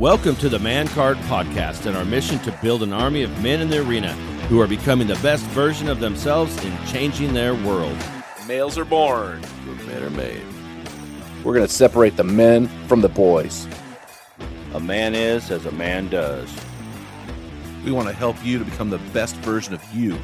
Welcome to the Man Card Podcast and our mission to build an army of men in the arena who are becoming the best version of themselves in changing their world. Males are born. Men are made. We're going to separate the men from the boys. A man is as a man does. We want to help you to become the best version of you.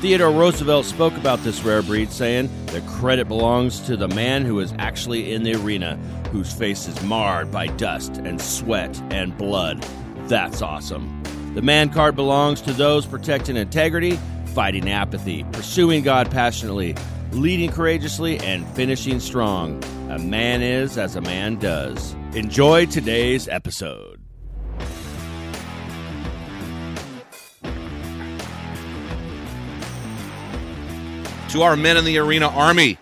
Theodore Roosevelt spoke about this rare breed, saying, The credit belongs to the man who is actually in the arena, whose face is marred by dust and sweat and blood. That's awesome. The man card belongs to those protecting integrity, fighting apathy, pursuing God passionately, leading courageously, and finishing strong. A man is as a man does. Enjoy today's episode. To our men in the arena army,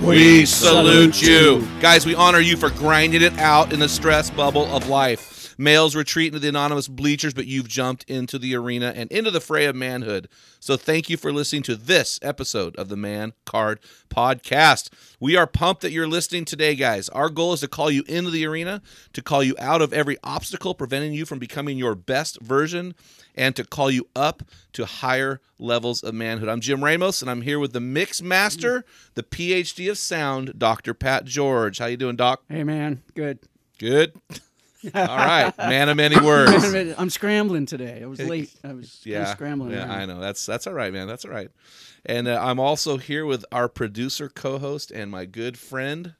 we salute you. Guys, we honor you for grinding it out in the stress bubble of life. Males retreat into the anonymous bleachers, but you've jumped into the arena and into the fray of manhood. So thank you for listening to this episode of the Man Card Podcast. We are pumped that you're listening today, guys. Our goal is to call you into the arena, to call you out of every obstacle preventing you from becoming your best version, and to call you up to higher levels of manhood. I'm Jim Ramos, and I'm here with the mix master, the PhD of sound, Dr. Pat George. How you doing, Doc? Hey man, good. Good. All right, man of many words. I'm scrambling today. I was late. I was kinda Yeah, scrambling. yeah, around. I know. That's that's all right, man. That's all right. And uh, I'm also here with our producer, co-host, and my good friend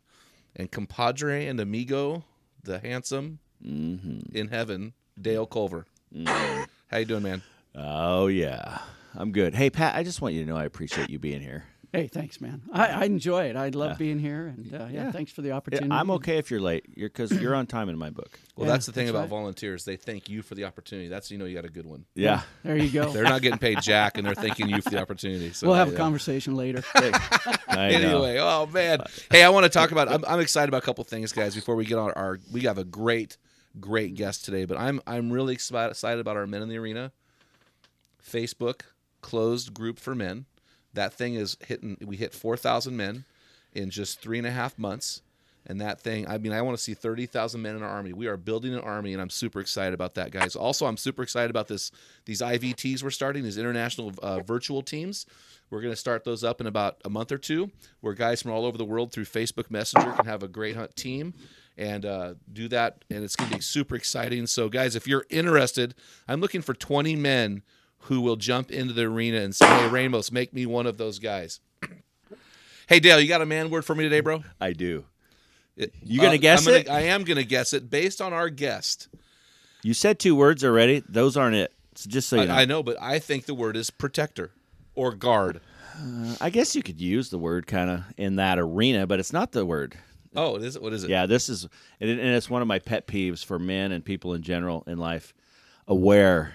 and compadre and amigo, the handsome Mm-hmm. in heaven, Dale Culver. How you doing, man? Oh, yeah. I'm good. Hey, Pat, I just want you to know I appreciate you being here. Hey, thanks, man. I, I enjoy it. I love being here, and uh, yeah, Yeah. thanks for the Yeah, opportunity. I'm okay if you're late. You're because you're on time in my book. Well, Yeah, that's the thing that's about right. volunteers. They thank you for the opportunity. That's you know you got a good one. Yeah. There you go. They're not getting paid jack, and they're thanking you for the opportunity. So we'll have a conversation later. Anyway, oh man. Hey, I want to talk about. I'm, I'm excited about a couple things, guys. Before we get on our, we have a great, great guest today. But I'm I'm really excited excited about our men in the arena. Facebook closed group for men. That thing is hitting. We hit four thousand men in just three and a half months. And that thing, I mean, I want to see 30,000 men in our army. We are building an army, and I'm super excited about that, guys. Also, I'm super excited about this these IVTs we're starting, these international uh, virtual teams. We're going to start those up in about a month or two, where guys from all over the world through Facebook Messenger can have a great hunt team and uh, do that. And it's going to be super exciting. So, guys, if you're interested, I'm looking for 20 men who will jump into the arena and say, "Hey, Ramos, make me one of those guys." hey, Dale, you got a man word for me today, bro? I do. It- You gonna uh, guess I'm gonna- it? I am going to guess it based on our guest. You said two words already. Those aren't it. So just so you know. I, I know, but I think the word is protector or guard. I guess you could use the word kind of in that arena, but it's not the word. Oh, it is. What is it? Yeah, this is, and it- and it's one of my pet peeves for men and people in general in life. Aware.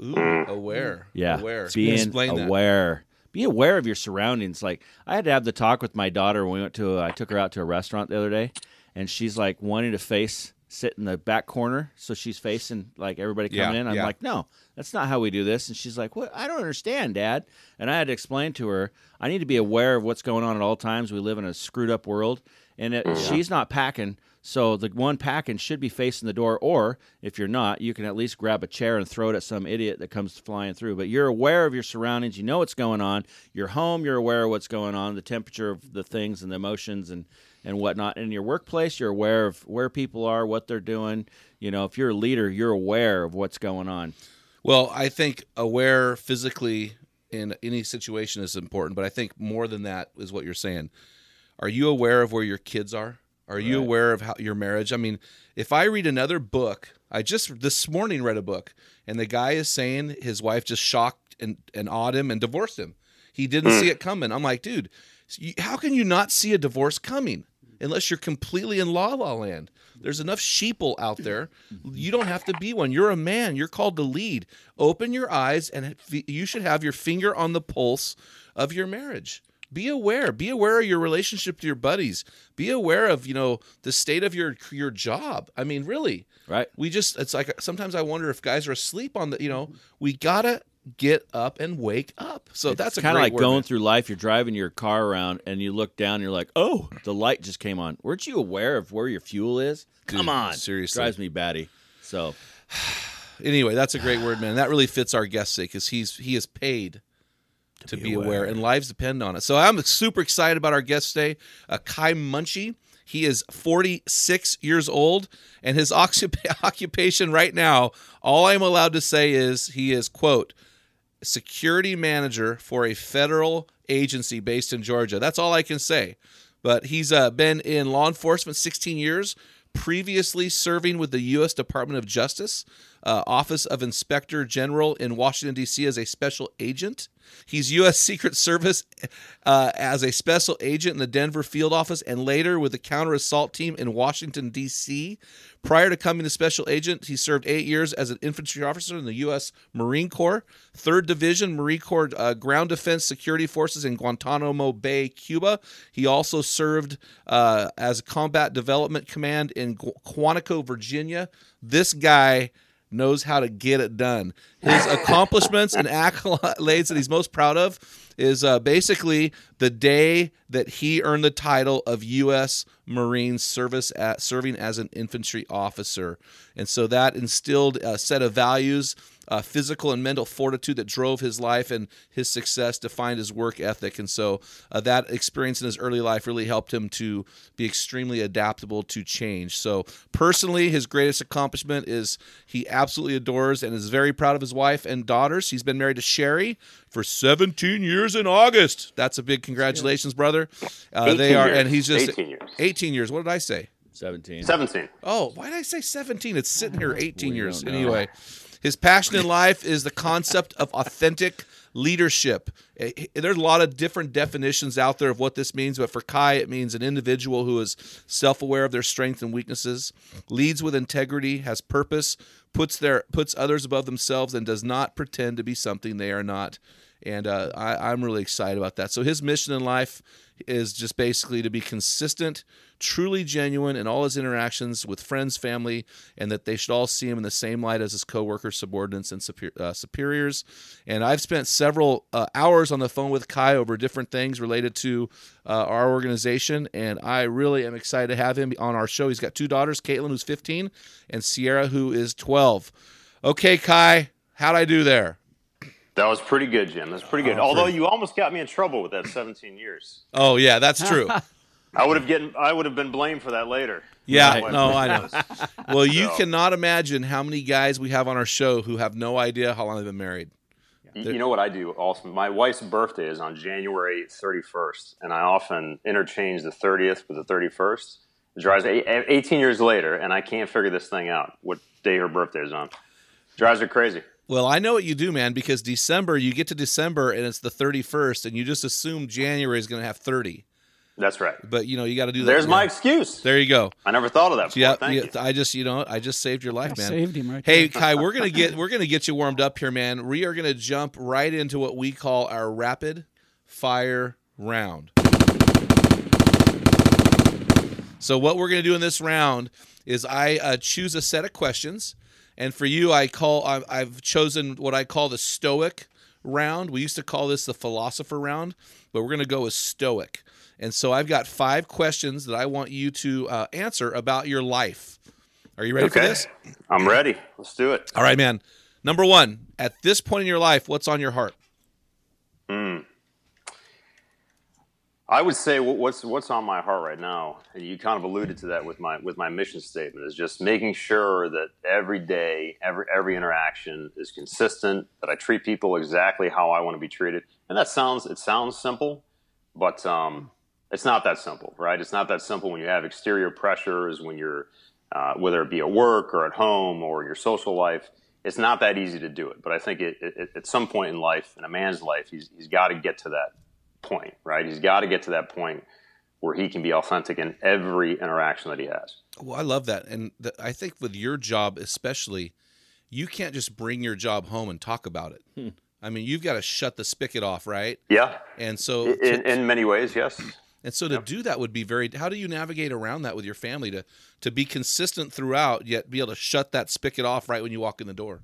Ooh, mm. aware. Yeah. Aware. Being Explain that. aware. Be aware of your surroundings. Like I had to have the talk with my daughter when we went to. I took her out to a restaurant the other day, and she's like wanting to face sit in the back corner, so she's facing like everybody coming Yeah, in. I'm yeah. like, no, that's not how we do this. And she's like, what? I don't understand, Dad. And I had to explain to her, I need to be aware of what's going on at all times. We live in a screwed up world, and it, mm. she's not packing. So the one packing should be facing the door, or if you're not, you can at least grab a chair and throw it at some idiot that comes flying through. But you're aware of your surroundings, you know what's going on. You're home, you're aware of what's going on, the temperature of the things and the emotions, and and whatnot. In your workplace, you're aware of where people are, what they're doing. You know, if you're a leader, you're aware of what's going on. Well, I think aware physically in any situation is important, but I think more than that is what you're saying. Are you aware of where your kids are? Are you aware of how your marriage? I mean, if I read another book, I just this morning read a book, and the guy is saying his wife just shocked and, and awed him and divorced him. He didn't hmm. see it coming. I'm like, dude, how can you not see a divorce coming unless you're completely in la la land? There's enough sheeple out there. You don't have to be one. You're a man. You're called to lead. Open your eyes, and you should have your finger on the pulse of your marriage. Be aware. Be aware of your relationship to your buddies. Be aware of you know the state of your your job. I mean, really, Right. we just it's like sometimes I wonder if guys are asleep on the you know we gotta get up and wake up. So that's kind of like word, going through life. You're driving your car around, and you look down, and you're like, "Oh, the light just came on." Weren't you aware of where your fuel is? Come on, seriously. drives me batty. So anyway, that's a great word, man. That really fits our guest because he's he is paid to, be, aware. and lives depend on it. So I'm super excited about our guest today, uh, Kai Munchie. He is 46 years old, and his occup- occupation right now, all I'm allowed to say is he is quote security manager for a federal agency based in Georgia. That's all I can say. But he's uh, been in law enforcement 16 years, previously serving with the U.S. Department of Justice, uh, Office of Inspector General in Washington, D.C., as a special agent. He's U.S. Secret Service uh, as a special agent in the Denver field office and later with the counter assault team in Washington, D.C. Prior to coming to special agent, he served eight years as an infantry officer in the U.S. Marine Corps, 3rd Division Marine Corps uh, Ground Defense Security Forces in Guantanamo Bay, Cuba. He also served uh, as Combat Development Command in Qu- Quantico, Virginia. This guy knows how to get it done. His accomplishments and accolades that he's most proud of is uh, basically the day that he earned the title of U.S. Marine Service at serving as an infantry officer, and so that instilled a set of values. Uh, physical and mental fortitude that drove his life and his success defined his work ethic. And so uh, that experience in his early life really helped him to be extremely adaptable to change. So, personally, his greatest accomplishment is he absolutely adores and is very proud of his wife and daughters. He's been married to Sherry for 17 years in August. That's a big congratulations, brother. Uh, they are, years. and he's just 18 years. 18 years. What did I say? seventeen. 17. Oh, why did I say 17? It's sitting here 18 years. don't know. His passion in life is the concept of authentic leadership. Eh, There's a lot of different definitions out there of what this means, but for Kai, it means an individual who is self aware of their strengths and weaknesses, leads with integrity, has purpose, puts their puts others above themselves, and does not pretend to be something they are not. And uh, I, I'm really excited about that. So his mission in life is just basically to be consistent, truly genuine in all his interactions with friends, family, and that they should all see him in the same light as his coworkers, subordinates, and super, uh, superiors. And I've spent several uh, hours on the phone with Kai over different things related to uh, our organization, and I really am excited to have him on our show. He's got two daughters, Caitlin, who's 15, and Sierra, who is 12. Okay, Kai, how'd I do there? That was pretty good, Jim. That's pretty good. Oh, Although you almost got me in trouble with that 17 years. Oh yeah, that's true. I would have getting I would have been blamed for that later. Yeah, Right. no, I know. Well, you So- cannot imagine how many guys we have on our show who have no idea how long they've been married. Y- You know what I do also? My wife's birthday is on January 31st, and I often interchange the 30th with the 31st. It drives 18 years later, and I can't figure this thing out. What day her birthday is on? Drives her crazy. Well, I know what you do, man, because December, you get to December and it's the 31st, and you just assume January is going to have 30. That's right. But, you know, you got to do that. There's my excuse. There you go. I never thought of that before. Yeah, Thank yeah, you. I just, you know, I just saved your life, I man. saved him right Hey there. Kai, we're gonna get we're gonna get you warmed up here, man. We are gonna jump right into what we call our rapid fire round. So what we're gonna do in this round is I uh, choose a set of questions, and for you, I call I've, I've chosen what I call the Stoic round. We used to call this the philosopher round, but we're gonna go with Stoic. And so I've got five questions that I want you to uh, answer about your life. Are you ready for this? I'm ready. Let's do it. All right, man. Number one, at this point in your life, what's on your heart? I would say what's what's on my heart right now, and you kind of alluded to that with my with my mission statement, is just making sure that every day, every every interaction is consistent. That I treat people exactly how I want to be treated, and that sounds it sounds simple, but um, it's not that simple, right? It's not that simple when you have exterior pressures, when you're uh, whether it be at work or at home or your social life. It's not that easy to do it, but I think it, it, at some point in life, in a man's life, he's he's got to get to that point, right? He's got to get to that point where he can be authentic in every interaction that he has. Well, I love that. And the, I think with your job, especially, you can't just bring your job home and talk about it. Hmm. I mean, you've got to shut the spigot off, right? Yeah. And so, in, to, in many ways, yes. And so to yep. do that would be very. How do you navigate around that with your family to to be consistent throughout, yet be able to shut that spigot off right when you walk in the door?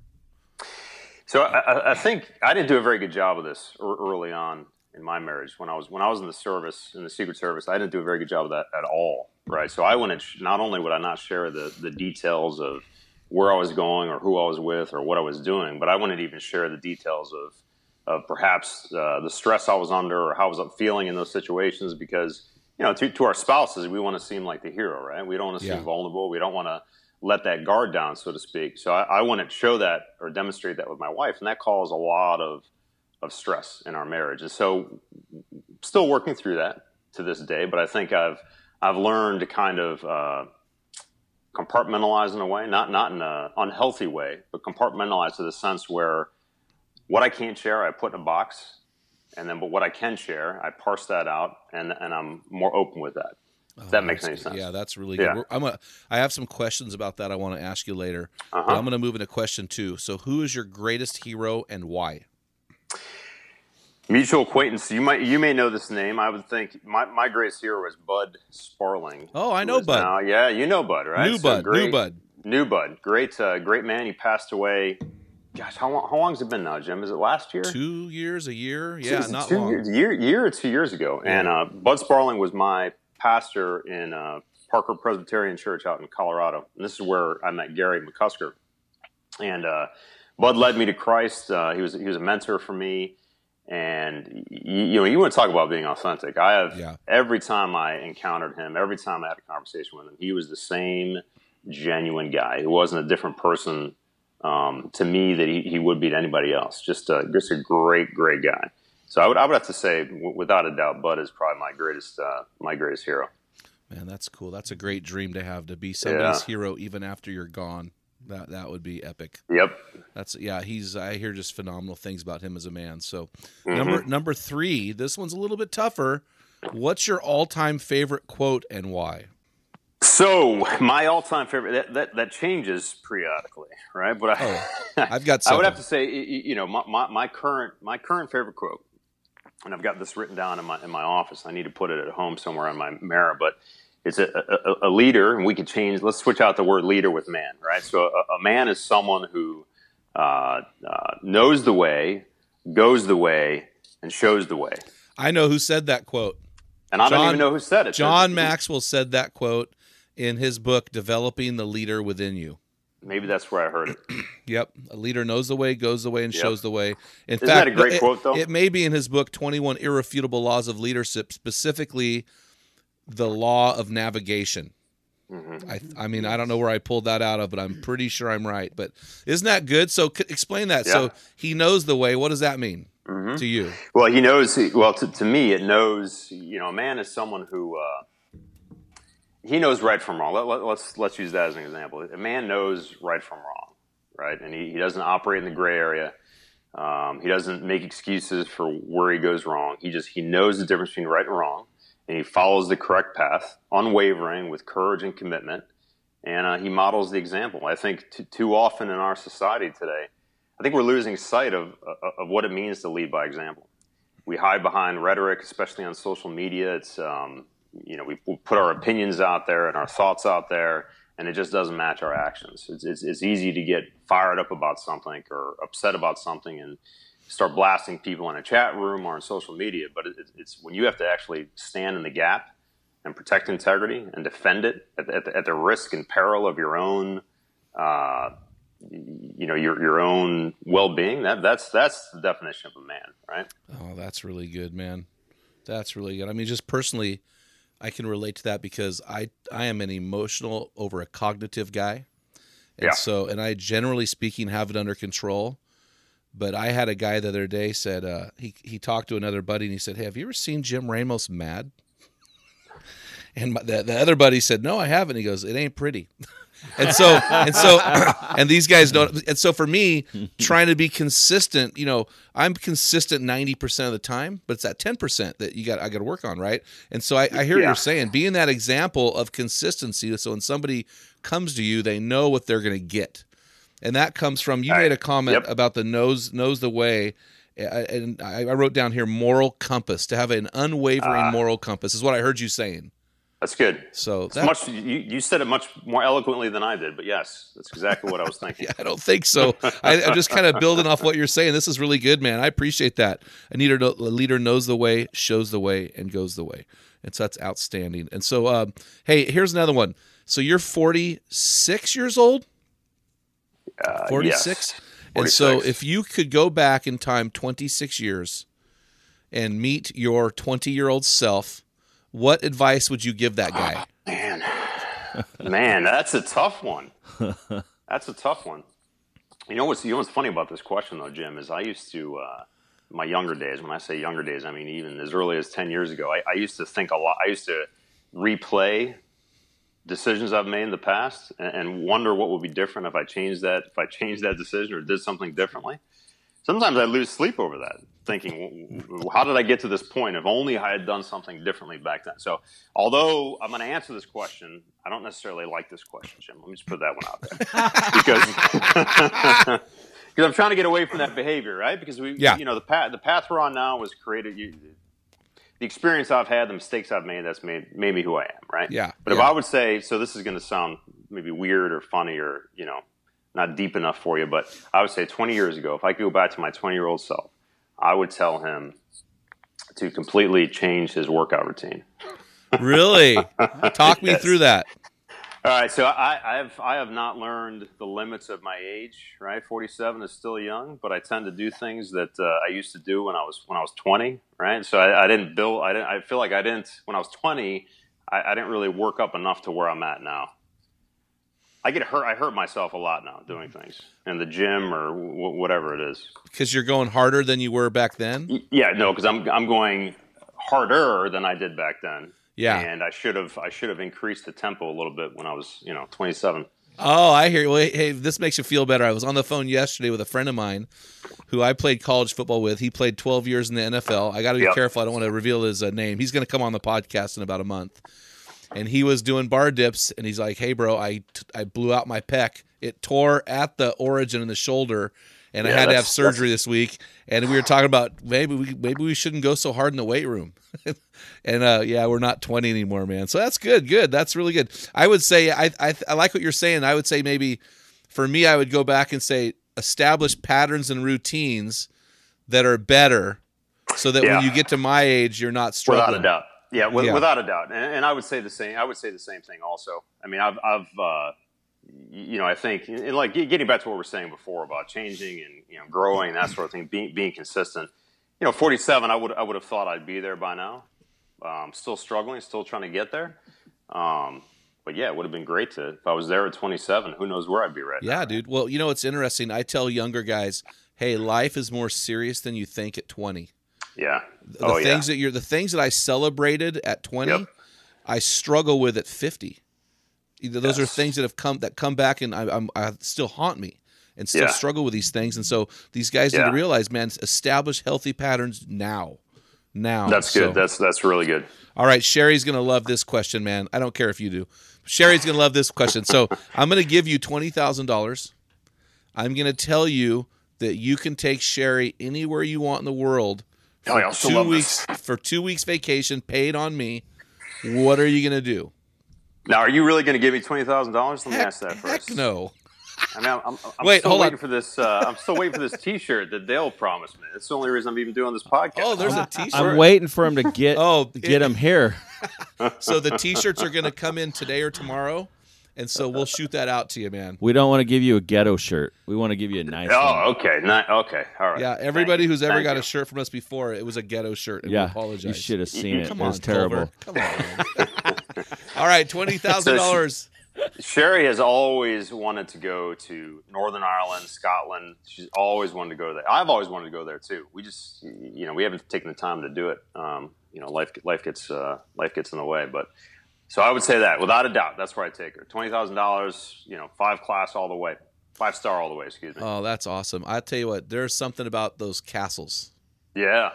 So I, I think I didn't do a very good job of this early on in my marriage when I was when I was in the service in the Secret Service. I didn't do a very good job of that at all, right? So I wouldn't. Not only would I not share the the details of where I was going or who I was with or what I was doing, but I wouldn't even share the details of of perhaps uh, the stress I was under or how I was feeling in those situations because you know to, to our spouses we want to seem like the hero, right? We don't want to seem yeah. vulnerable. We don't want to let that guard down, so to speak. So I, I to show that or demonstrate that with my wife, and that caused a lot of of stress in our marriage. And so, still working through that to this day. But I think I've I've learned to kind of uh, compartmentalize in a way, not not in an unhealthy way, but compartmentalize to the sense where what I can't share, I put in a box, and then but what I can share, I parse that out, and and I'm more open with that. Oh, that makes any sense. Yeah, that's really good. Yeah. I'm a, I have some questions about that I want to ask you later. Uh-huh. I'm going to move into question two. So, who is your greatest hero and why? Mutual acquaintance. You might you may know this name. I would think my, my greatest hero was Bud Sparling. Oh, I know Bud. Now, yeah, you know Bud, right? New so Bud. Great, new Bud. New Bud. Great, uh, great man. He passed away. Gosh, how long? How long's it been now, Jim? Is it last year? Two years, a year? Yeah, two, not two long. Years, year, year or two years ago. Yeah. And uh, Bud Sparling was my pastor in uh, Parker Presbyterian Church out in Colorado. And this is where I met Gary McCusker. And uh, Bud led me to Christ. Uh, he was he was a mentor for me. And you, you, know, you want to talk about being authentic. I have yeah. every time I encountered him, every time I had a conversation with him, he was the same genuine guy. He wasn't a different person um, to me that he, he, would be to anybody else. Just a, just a great, great guy. So I would, I would have to say, w- without a doubt, Bud is probably my greatest, uh, my greatest hero. Man, that's cool. That's a great dream to have to be somebody's yeah. hero even after you're gone. That that would be epic. Yep. That's yeah. He's I hear just phenomenal things about him as a man. So mm-hmm. number number three. This one's a little bit tougher. What's your all time favorite quote and why? So my all time favorite that, that, that changes periodically, right? But I, oh, I've got. Something. I would have to say, you know, my, my, my current my current favorite quote, and I've got this written down in my in my office. I need to put it at home somewhere on my mirror, but it's a, a, a, leader, and we could change. Let's switch out the word leader with man, right? So a, a man is someone who uh, uh, knows the way, goes the way, and shows the way. I know who said that quote. And I John, don't even know who said it. John Maxwell said that quote in his book, Developing the Leader Within You. Maybe that's where I heard it. yep. A leader knows the way, goes the way, and yep. shows the way. In Isn't fact, that a great it, quote, though? It may be in his book, 21 Irrefutable Laws of Leadership, specifically the law of navigation. Mm-hmm. I, I mean, I don't know where I pulled that out of, but I'm pretty sure I'm right. But isn't that good? So c- explain that. Yeah. So he knows the way. What does that mean mm-hmm. to you? Well, he knows. Well, to, to, me, it knows. You know, a man is someone who uh, he knows right from wrong. Let, let, let's let's use that as an example. A man knows right from wrong, right, and he, he doesn't operate in the gray area. Um, he doesn't make excuses for where he goes wrong. He just he knows the difference between right and wrong and he follows the correct path, unwavering with courage and commitment, and uh, he models the example. I think t- too often in our society today, I think we're losing sight of, uh, of what it means to lead by example. We hide behind rhetoric, especially on social media. It's um, you know we put our opinions out there and our thoughts out there, and it just doesn't match our actions. It's, it's, it's easy to get fired up about something or upset about something, and start blasting people in a chat room or on social media, but it, it's when you have to actually stand in the gap and protect integrity and defend it at, at, the, at the, risk and peril of your own, uh, you know, your your own well being. That that's that's the definition of a man, right? Oh, that's really good, man. That's really good. I mean, just personally, I can relate to that because I I am an emotional over a cognitive guy, and Yeah. so and I generally speaking have it under control. But I had a guy the other day said uh, he he talked to another buddy and he said, "Hey, have you ever seen Jim Ramos mad?" And my, the, the other buddy said, "No, I haven't." He goes, "It ain't pretty." and so and so and these guys don't and so for me trying to be consistent you know i'm consistent 90% of the time but it's that 10% that you got i got to work on right and so i, I hear what you're saying being that example of consistency so when somebody comes to you they know what they're going to get and that comes from you All made a comment Yep. about the nose knows the way uh, and I wrote down here moral compass to have an unwavering Ah. moral compass is what I heard you saying. That's good. So It's that, much you, you said it much more eloquently than I did, but yes, that's exactly what I was thinking. yeah, I don't think so. I, I'm just kind of building off what you're saying. This is really good, man. I appreciate that. A leader, a leader knows the way, shows the way, and goes the way. And so that's outstanding. And so, um, hey, here's another one. So you're 46 years old. Uh, 46. yes. And so if you could go back in time 26 years and meet your 20 year old self, what advice would you give that guy? Man, man, that's a tough one. That's a tough one. You know what's you know what's funny about this question though, Jim, is I used to uh, my younger days. When I say younger days, I mean even as early as ten years ago. I, I used to think a lot. I used to replay decisions I've made in the past and, and wonder what would be different if I changed that if I changed that decision or did something differently. Sometimes I lose sleep over that, thinking, "W- w- "How did I get to this point? If only I had done something differently back then." So, although I'm going to answer this question, I don't necessarily like this question, Jim. Let me just put that one out there because because I'm trying to get away from that behavior, right? Because we, Yeah. you know, the path the path we're on now was created. You, the experience I've had, the mistakes I've made, that's made made me who I am, right? Yeah, But if. I would say, so this is going to sound maybe weird or funny or you know, not deep enough for you, but I would say 20 years ago, if I could go back to my 20 year old self, I would tell him to completely change his workout routine. Really? Talk me Yes. through that. All right, so I, I have I have not learned the limits of my age. Right, forty seven is still young, but I tend to do things that uh, I used to do when I was when I was twenty. Right, so I, I didn't build. I didn't. I feel like I didn't when I was twenty. I, I didn't really work up enough to where I'm at now. I get hurt. I hurt myself a lot now doing things in the gym or w- whatever it is. Because you're going harder than you were back then. Yeah, no, because I'm I'm going harder than I did back then. Yeah. and I should have I should have increased the tempo a little bit when I was you know 27. Oh, I hear. you. Well, hey, this makes you feel better. I was on the phone yesterday with a friend of mine who I played college football with. He played 12 years in the NFL. I got to be Yep. careful. I don't want to reveal his uh, name. He's going to come on the podcast in about a month. And he was doing bar dips, and he's like, "Hey, bro, I I blew out my pec. It tore at the origin in the shoulder, and I had to have surgery this week." And we were talking about maybe we maybe we shouldn't go so hard in the weight room. and uh, yeah, we're not 20 anymore, man. So that's good. Good. That's really good. I would say I, I I like what you're saying. I would say maybe for me, I would go back and say establish patterns and routines that are better, so that Yeah. when you get to my age, you're not struggling. Without a doubt. Yeah, Yeah. without a doubt. And, and I would say the same. I would say the same thing. Also, I mean, I've, I've, uh, you know, I think, and like getting back to what we were saying before about changing and you know growing that sort of thing, being being consistent. You know, 47, I would I would have thought I'd be there by now. Um, still struggling, still trying to get there. Um, but yeah, it would have been great to if I was there at 27. Who knows where I'd be right now. Yeah, dude. Well, you know what's interesting? I tell younger guys, hey, life is more serious than you think at 20. Yeah. The oh yeah. things that you're the things that I celebrated at 20, Yep. I struggle with at 50. Those are things that have come that come back and I, I'm I still haunt me and still Yeah. struggle with these things. And so these guys need to realize, man, establish healthy patterns now. Now. That's good. So- That's that's really good. all right, Sherry's gonna love this question, man. I don't care if you do. Sherry's gonna love this question. So I'm gonna give you twenty thousand dollars. I'm gonna tell you that you can take Sherry anywhere you want in the world Oh, yeah, I still two weeks this. for two weeks vacation paid on me. What are you gonna do? Now, are you really going to give me twenty thousand dollars? Let me Heck, ask that heck first. no. I mean, I'm, I'm, I'm Wait, still hold on. waiting for this. Uh, I'm still waiting for this T-shirt that Dale promised me. That's the only reason I'm even doing this podcast. Oh, there's a T-shirt. I'm waiting for him to get Oh, get him here. So the T-shirts are gonna come in today or tomorrow, and so we'll shoot that out to you, man. We don't want to give you a ghetto shirt. We want to give you a nice. one. Oh, okay. Ni- okay. All right. Yeah, everybody Thank who's ever Thank got you. a shirt from us before, it was a ghetto shirt, and we Yeah, apologize. you should have seen it. Come it on, was terrible. Culver. Come on. All right, twenty thousand dollars. Sherry has always wanted to go to Northern Ireland, Scotland. She's always wanted to go there. I've always wanted to go there too. We just, you know, we haven't taken the time to do it. Um, you know, life life gets uh, life gets in the way. But so I would say that without a doubt, that's where I take her. Twenty thousand dollars, you know, five class all the way, five star all the way. Excuse me. Oh, that's awesome. I tell you what, there's something about those castles. yeah.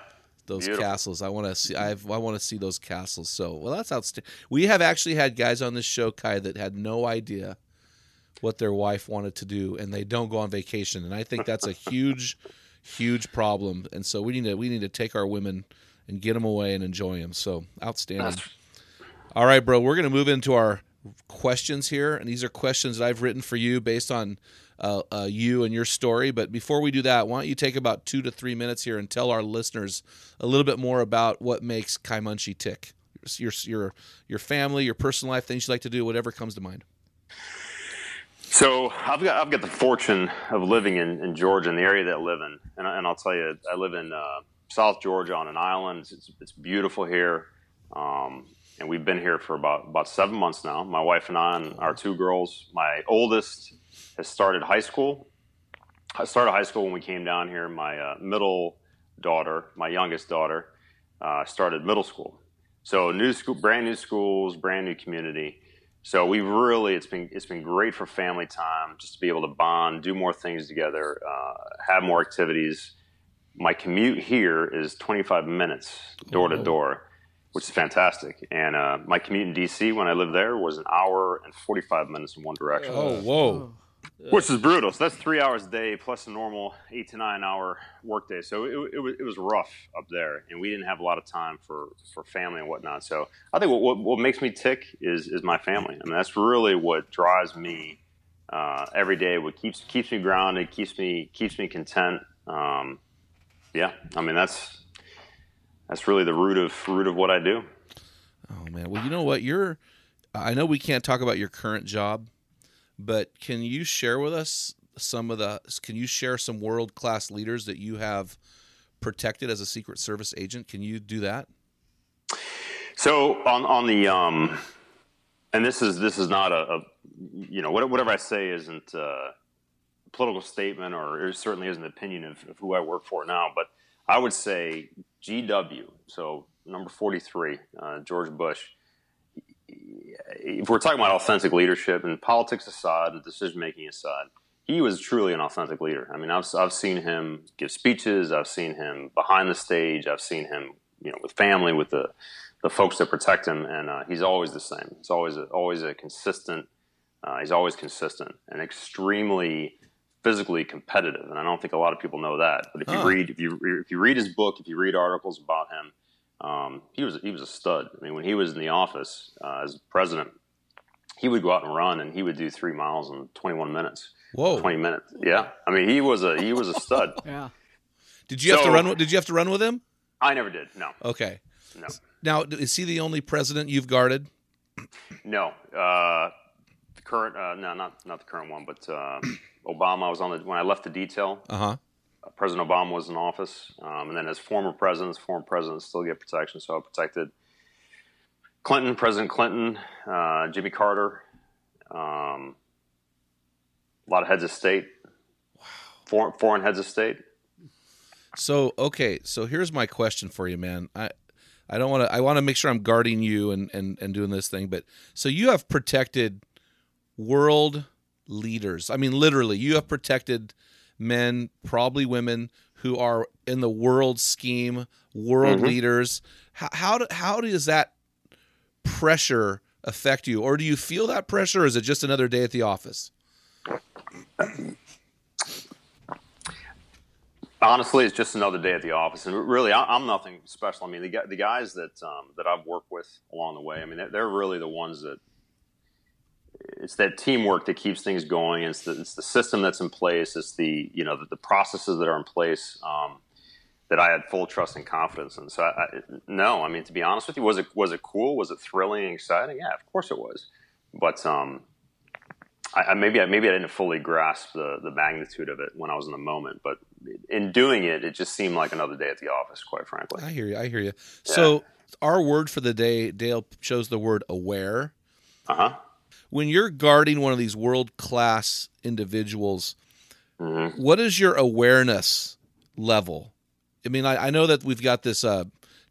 Those Beautiful. castles. I want to see. Mm. I've, I want to see those castles. So, well, that's outstanding. We have actually had guys on this show, Kai, that had no idea what their wife wanted to do, and they don't go on vacation. And I think that's a huge, huge problem. And so we need to we need to take our women and get them away and enjoy them. So outstanding. All right, bro. We're gonna move into our questions here, and these are questions that I've written for you based on uh, uh, you and your story. But before we do that, why don't you take about two to three minutes here and tell our listeners a little bit more about what makes Kaimunchi tick? Your your your family, your personal life, things you like to do, whatever comes to mind. So I've got I've got the fortune of living in, in Georgia, in the area that I live in, and, I- and I'll tell you, I live in uh, South Georgia on an island. It's, it's beautiful here, um, and we've been here for about about seven months now. My wife and I, and our two girls. My oldest has started high school. I started high school when we came down here. My uh, middle daughter, my youngest daughter, uh, started middle school. So new school, brand new schools, brand new community. So we really it's been it's been great for family time, just to be able to bond, do more things together, uh, have more activities. My commute here is 25 minutes door to door, which is fantastic. And uh, my commute in DC when I lived there was an hour and 45 minutes in one direction Oh, whoa! Which is brutal. So that's three hours a day plus a normal eight to nine hour workday. So it, it, was, it was rough up there, and we didn't have a lot of time for, for family and whatnot. So I think what, what, what makes me tick is is my family. I mean, that's really what drives me uh, every day. What keeps keeps me grounded, keeps me keeps me content. Um, yeah, I mean that's that's really the root of root of what I do. Oh man. Well, you know what? You're. I know we can't talk about your current job, but can you share with us some of the? Can you share some world class leaders that you have protected as a Secret Service agent? Can you do that? So on on the um, and this is this is not a, a you know whatever I say isn't a political statement or it certainly isn't an opinion of, of who I work for now, but I would say GW. So number forty three, uh, George Bush. If we're talking about authentic leadership and politics aside and decision making aside, he was truly an authentic leader. I mean, I've, I've seen him give speeches. I've seen him behind the stage. I've seen him, you know, with family, with the, the folks that protect him, and uh, he's always the same. He's always a, always a consistent. Uh, he's always consistent and extremely physically competitive, and I don't think a lot of people know that. But if you read, if you if you read his book, if you read articles about him, um, he was he was a stud. I mean, when he was in the office uh, as president, he would go out and run, and he would do three miles in 21 minutes. Whoa! 20 minutes. Yeah. I mean, he was a he was a stud. Yeah. Did you have to run? with- Did you have to run with him? I never did. No. Okay. No. Now, is he the only president you've guarded? No. Uh, the current uh, no, not not the current one, but uh, Obama was on the when I left the detail. Uh huh. President Obama was in office, um, and then as former presidents, former presidents still get protection. So I protected Clinton, President Clinton, uh, Jimmy Carter, um, a lot of heads of state, foreign, foreign heads of state. So okay, so here's my question for you, man. I I don't want to. I want to make sure I'm guarding you and and and doing this thing. But so you have protected world leaders. I mean, literally, you have protected men, probably women, who are in the world scheme, world leaders. How how do, how does that pressure affect you, or do you feel that pressure? Or is it just another day at the office? Honestly, it's just another day at the office, and really, I- I'm nothing special. I mean, the, the guys that um, that I've worked with along the way, I mean, they're really the ones that it's that teamwork that keeps things going. It's the, it's the system that's in place. It's the you know the, the processes that are in place um, that I had full trust and confidence in. So, I, I, no, I mean, to be honest with you, was it was it cool? Was it thrilling and exciting? Yeah, of course it was. But um, I, I, maybe I, maybe I didn't fully grasp the the magnitude of it when I was in the moment, but in doing it, it just seemed like another day at the office. Quite frankly, I hear you. I hear you. Yeah. So our word for the day, Dale chose the word aware. Uh huh. When you're guarding one of these world class individuals, mm-hmm. what is your awareness level? I mean, I, I know that we've got this uh,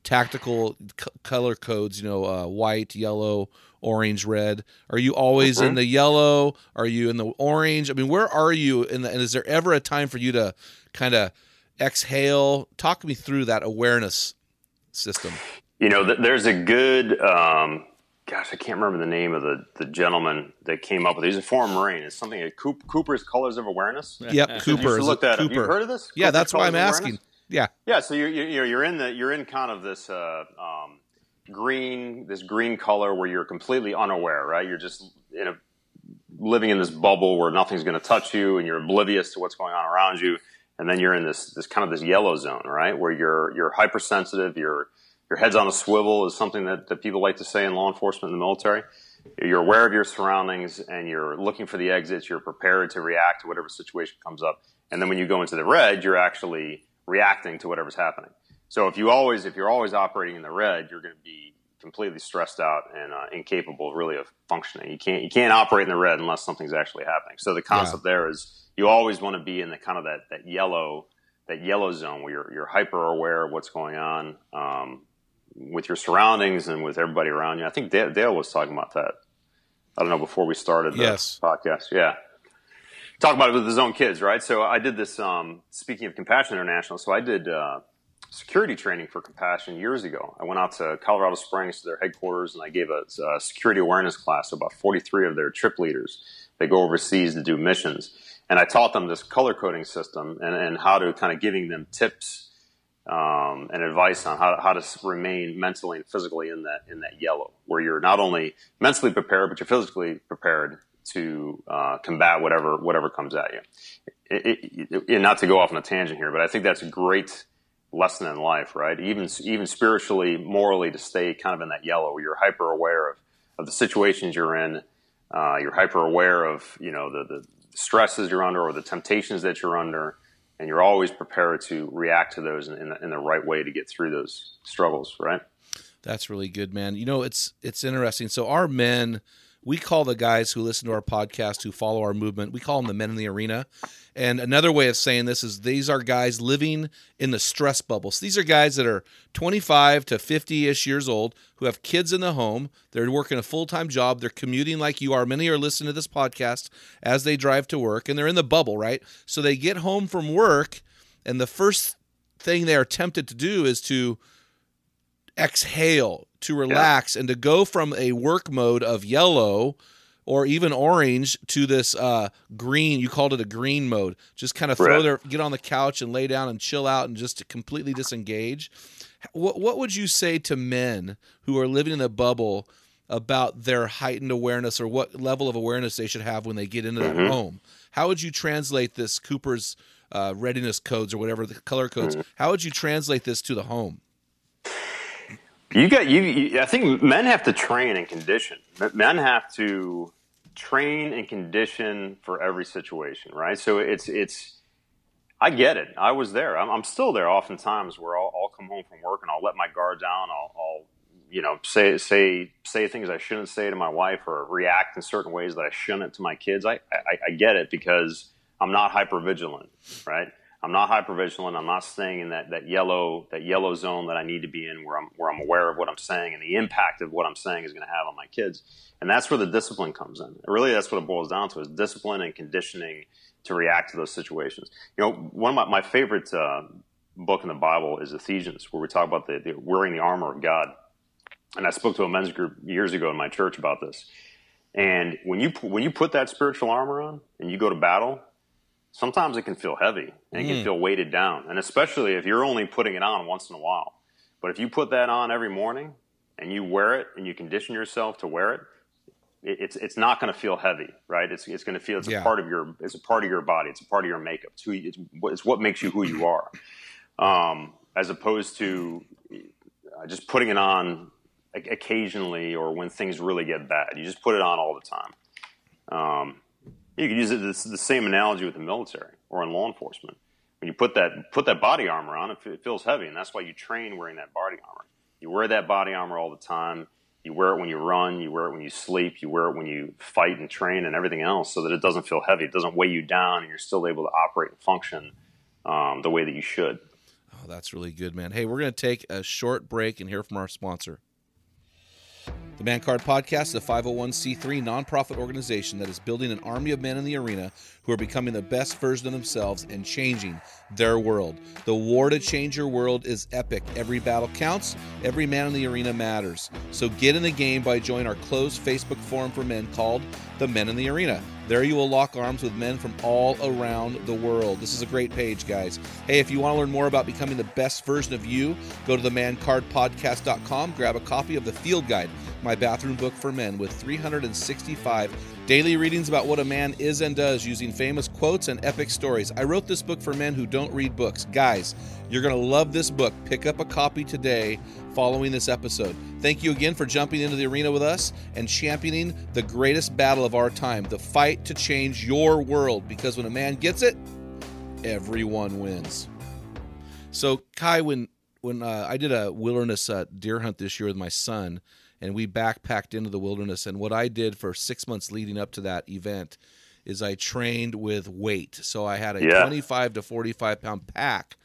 tactical c- color codes, you know, uh, white, yellow, orange, red. Are you always mm-hmm. in the yellow? Are you in the orange? I mean, where are you? In the, and is there ever a time for you to kind of exhale? Talk me through that awareness system. You know, there's a good. Um, gosh, I can't remember the name of the, the gentleman that came up with it. He's a former Marine. It's something like Cooper's Colors of Awareness. Yep, Cooper. look that Cooper. Have you heard of this? Yeah, Cooper's that's why I'm asking. Yeah, yeah. So you're you're you're in the you're in kind of this uh, um, green this green color where you're completely unaware, right? You're just in a living in this bubble where nothing's going to touch you, and you're oblivious to what's going on around you. And then you're in this this kind of this yellow zone, right, where you're you're hypersensitive. Your your head's on a swivel is something that, that people like to say in law enforcement in the military. You're aware of your surroundings and you're looking for the exits. You're prepared to react to whatever situation comes up. And then when you go into the red, you're actually reacting to whatever's happening. So if you always, if you're always operating in the red, you're going to be completely stressed out and uh, incapable really of functioning. You can't, you can't operate in the red unless something's actually happening. So the concept yeah. there is you always want to be in the kind of that, that yellow, that yellow zone where you're, you're hyper aware of what's going on um, with your surroundings and with everybody around you. I think Dale, Dale was talking about that. I don't know before we started the yes. podcast. Yeah talk about it with his own kids, right? So I did this. Um, speaking of Compassion International, so I did uh, security training for Compassion years ago. I went out to Colorado Springs to their headquarters, and I gave a, a security awareness class to about 43 of their trip leaders. They go overseas to do missions, and I taught them this color coding system and, and how to kind of giving them tips um, and advice on how, how to remain mentally and physically in that in that yellow, where you're not only mentally prepared but you're physically prepared to uh, combat whatever whatever comes at you. It, it, it, not to go off on a tangent here, but I think that's a great lesson in life, right? Even even spiritually, morally, to stay kind of in that yellow, where you're hyper aware of, of the situations you're in. Uh, you're hyper aware of you know the, the stresses you're under or the temptations that you're under, and you're always prepared to react to those in, in, the, in the right way to get through those struggles, right? That's really good, man. You know, it's it's interesting. So our men we call the guys who listen to our podcast who follow our movement we call them the men in the arena. And another way of saying this is these are guys living in the stress bubble so these are guys that are 25 to 50ish years old who have kids in the home. They're working a full-time job. They're commuting like you are. Many are listening to this podcast as they drive to work and they're in the bubble right? So they get home from work and the first thing they are tempted to do is to exhale, to relax, yeah. and to go from a work mode of yellow or even orange to this uh, green. You called it a green mode. Just kind of throw their get on the couch and lay down and chill out and just completely disengage. What what would you say to men who are living in a bubble about their heightened awareness or what level of awareness they should have when they get into mm-hmm. that home? How would you translate this Cooper's uh, readiness codes or whatever the color codes? Mm-hmm. How would you translate this to the home? You got you, you, I think men have to train and condition. Men have to train and condition for every situation, right? So it's it's. I get it. I was there. I'm, I'm still there. Oftentimes, where I'll, I'll, come home from work and I'll let my guard down. I'll, I'll, you know, say say say things I shouldn't say to my wife, or react in certain ways that I shouldn't to my kids. I I, I get it because I'm not hyper vigilant, right? I'm not hypervigilant. I'm not staying in that, that yellow that yellow zone that I need to be in, where I'm where I'm aware of what I'm saying and the impact of what I'm saying is going to have on my kids. And that's where the discipline comes in. Really, that's what it boils down to: is discipline and conditioning to react to those situations. You know, one of my, my favorite uh, book in the Bible is Ephesians, where we talk about the, the wearing the armor of God. And I spoke to a men's group years ago in my church about this. And when you when you put that spiritual armor on and you go to battle, sometimes it can feel heavy and it can mm. feel weighted down. And especially if you're only putting it on once in a while. But if you put that on every morning and you wear it and you condition yourself to wear it, it's it's not going to feel heavy, right? It's it's going to feel it's yeah. a part of your it's a part of your body. It's a part of your makeup. It's, who you, it's, it's what makes you who you are, um, as opposed to uh, just putting it on occasionally or when things really get bad. You just put it on all the time. Um, You could use it it's the same analogy with the military or in law enforcement. When you put that put that body armor on, it, it feels heavy, and that's why you train wearing that body armor. You wear that body armor all the time. You wear it when you run. You wear it when you sleep. You wear it when you fight and train and everything else, so that it doesn't feel heavy. It doesn't weigh you down, and you're still able to operate and function um, the way that you should. Oh, that's really good, man. Hey, we're going to take a short break and hear from our sponsor. The Man Card Podcast is a 501c3 nonprofit organization that is building an army of men in the arena who are becoming the best version of themselves and changing their world. The war to change your world is epic. Every battle counts, every man in the arena matters. So get in the game by joining our closed Facebook forum for men called The Men in the Arena. There you will lock arms with men from all around the world. This is a great page, guys. Hey, if you want to learn more about becoming the best version of you, go to the mancardpodcast.com, grab a copy of the Field Guide, my bathroom book for men with 365 daily readings about what a man is and does using famous quotes and epic stories. I wrote this book for men who don't read books. Guys, you're going to love this book. Pick up a copy today following this episode. Thank you again for jumping into the arena with us and championing the greatest battle of our time, the fight to change your world. Because when a man gets it, everyone wins. So, Kai, when when uh, I did a wilderness uh, deer hunt this year with my son, and we backpacked into the wilderness, and what I did for six months leading up to that event is I trained with weight. So I had a Yeah. 25 to 45 pound pack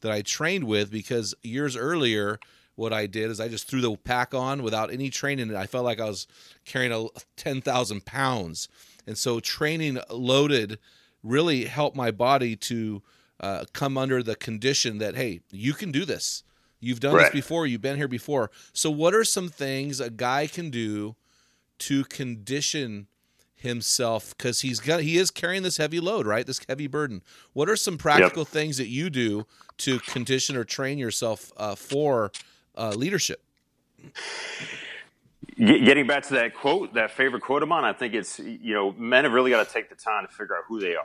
that I trained with because years earlier, what I did is I just threw the pack on without any training. And I felt like I was carrying a 10,000 pounds. And so training loaded really helped my body to uh, come under the condition that, hey, you can do this. You've done this before. You've been here before. So, what are some things a guy can do to condition himself because he's got he is carrying this heavy load, right? This heavy burden. What are some practical things that you do to condition or train yourself uh, for uh, leadership? Getting back to that quote, that favorite quote of mine, I think it's you know men have really got to take the time to figure out who they are,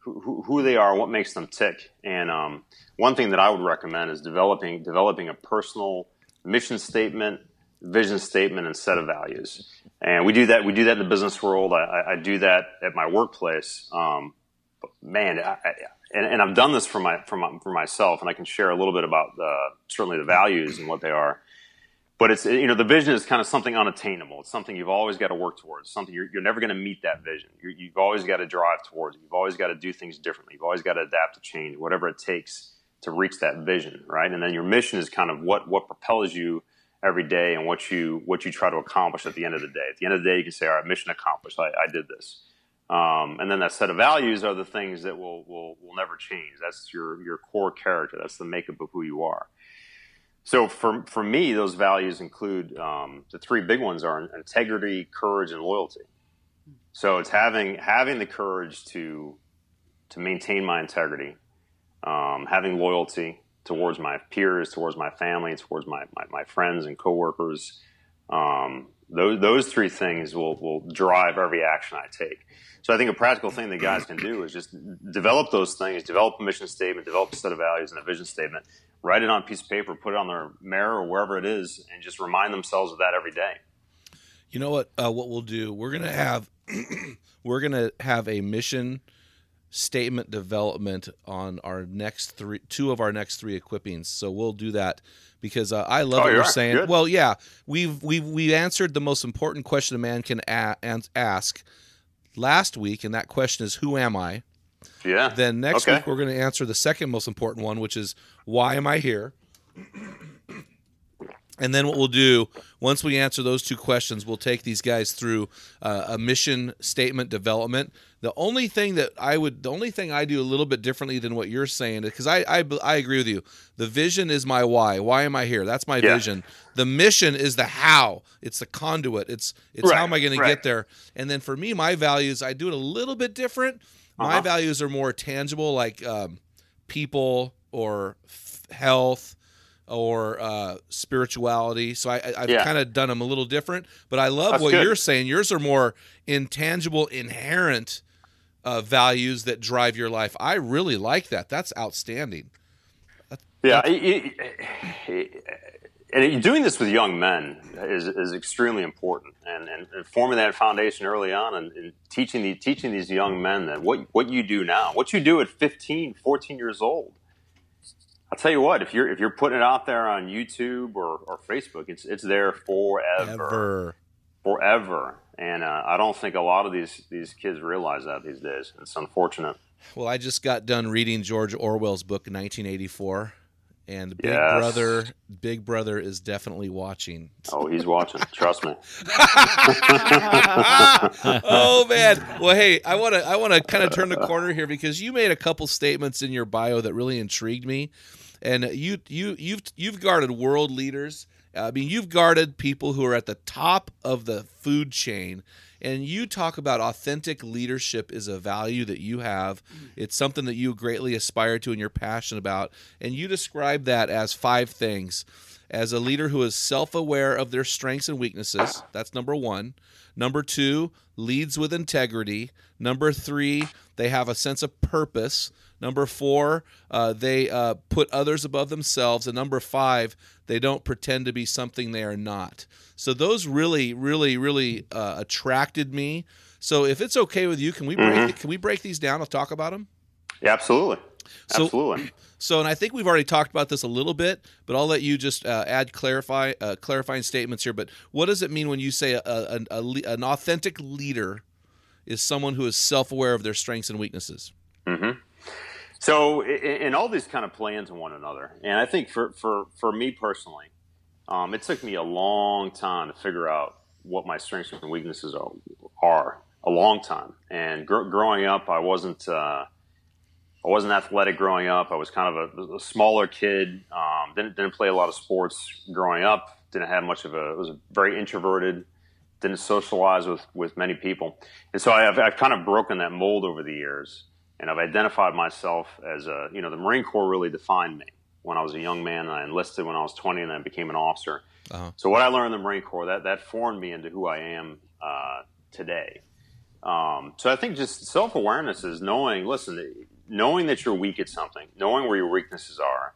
who, who, they are, what makes them tick. And um, one thing that I would recommend is developing developing a personal mission statement, vision statement, and set of values. And we do that. We do that in the business world. I, I- do that at my workplace. Um, man, I, I, and, and I've done this for my for my for myself, and I can share a little bit about the, certainly the values and what they are but it's you know the vision is kind of something unattainable. It's something you've always got to work towards. Something you're, you're never going to meet that vision. You're, you've always got to drive towards it. You've always got to do things differently. You've always got to adapt to change whatever it takes to reach that vision right? And then your mission is kind of what what propels you every day and what you what you try to accomplish at the end of the day. At the end of the day you can say all right mission accomplished. I, I did this. Um, and then that set of values are the things that will, will will never change. That's your your core character. That's the makeup of who you are so for for me, those values include um, the three big ones are integrity, courage, and loyalty. So it's having having the courage to to maintain my integrity, um, having loyalty towards my peers, towards my family, towards my my, my friends and coworkers. Um, those those three things will will drive every action I take. So I think a practical thing that guys can do is just develop those things, develop a mission statement, develop a set of values and a vision statement, write it on a piece of paper, put it on their mirror or wherever it is, and just remind themselves of that every day. You know what? Uh, what we'll do? We're gonna have we're gonna have a mission statement development on our next three, two of our next three equippings. So we'll do that because uh, I love Oh, what you you're saying. Good. Well, yeah, we've we've we answered the most important question a man can a- ask last week, and that question is, "Who am I?" Yeah. Then next Okay. week we're going to answer the second most important one, which is why am I here? And then what we'll do once we answer those two questions, we'll take these guys through uh, a mission statement development. The only thing that I would, the only thing I do a little bit differently than what you're saying, because I, I I agree with you. The vision is my why. Why am I here? That's my Yeah. vision. The mission is the how. It's the conduit. It's it's how am I going to get there? And then for me, my values, I do it a little bit different. My Uh-huh. values are more tangible, like um, people or f- health or uh, spirituality. So I, I've Yeah. kind of done them a little different. But I love That's what good. you're saying. Yours are more intangible, inherent uh, values that drive your life. I really like that. That's outstanding. Yeah, it- it- and doing this with young men is, is extremely important and, and, and forming that foundation early on and, and, teaching the, teaching these young men that what, what you do now, what you do at 15, 14 years old. I'll tell you what, if you're, if you're putting it out there on YouTube or, or Facebook, it's, it's there forever, Ever. forever. And uh, I don't think a lot of these, these kids realize that these days. It's unfortunate. Well, I just got done reading George Orwell's book 1984 and Big Yes. Brother Big Brother is definitely watching. Oh, he's watching. Trust me. oh man. Well, hey, I want to I want to kind of turn the corner here because you made a couple statements in your bio that really intrigued me. And you you you've you've guarded world leaders. I mean, you've guarded people who are at the top of the food chain. And you talk about authentic leadership is a value that you have. Mm-hmm. It's something that you greatly aspire to and you're passionate about. And you describe that as five things. As a leader who is self aware of their strengths and weaknesses, that's number one. Number two, leads with integrity. Number three, they have a sense of purpose. Number four, uh, they uh, put others above themselves. And number five, they don't pretend to be something they are not. So those really, really, really uh, attracted me. So if it's okay with you, can we break can we break these down? I'll talk about them. Yeah, absolutely. So- Absolutely. So, and I think we've already talked about this a little bit, but I'll let you just uh, add clarify uh, clarifying statements here. But what does it mean when you say a, a, a, le- an authentic leader is someone who is self aware of their strengths and weaknesses? So, and all these kind of play into one another. And I think for, for, for me personally, um, it took me a long time to figure out what my strengths and weaknesses are. are a long time. And gr- growing up, I wasn't, uh, I wasn't athletic growing up. I was kind of a, a smaller kid. Um, didn't, didn't play a lot of sports growing up. Didn't have much of a, was very introverted. Didn't socialize with, with many people. And so I have, I've kind of broken that mold over the years and I've identified myself as a, you know, the Marine Corps really defined me when I was a young man. And I enlisted when I was 20 and then became an officer. Uh-huh. So what I learned in the Marine Corps, that, that formed me into who I am uh, today. Um, so I think just self awareness is knowing, listen, knowing that you're weak at something, knowing where your weaknesses are,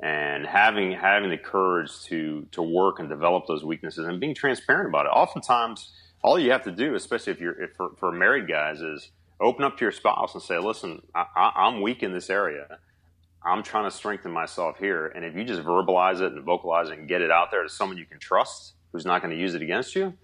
and having having the courage to to work and develop those weaknesses and being transparent about it. Oftentimes, all you have to do, especially if you're if for, for married guys, is open up to your spouse and say, "Listen, I, I'm weak in this area. I'm trying to strengthen myself here." And if you just verbalize it and vocalize it and get it out there to someone you can trust, who's not going to use it against you,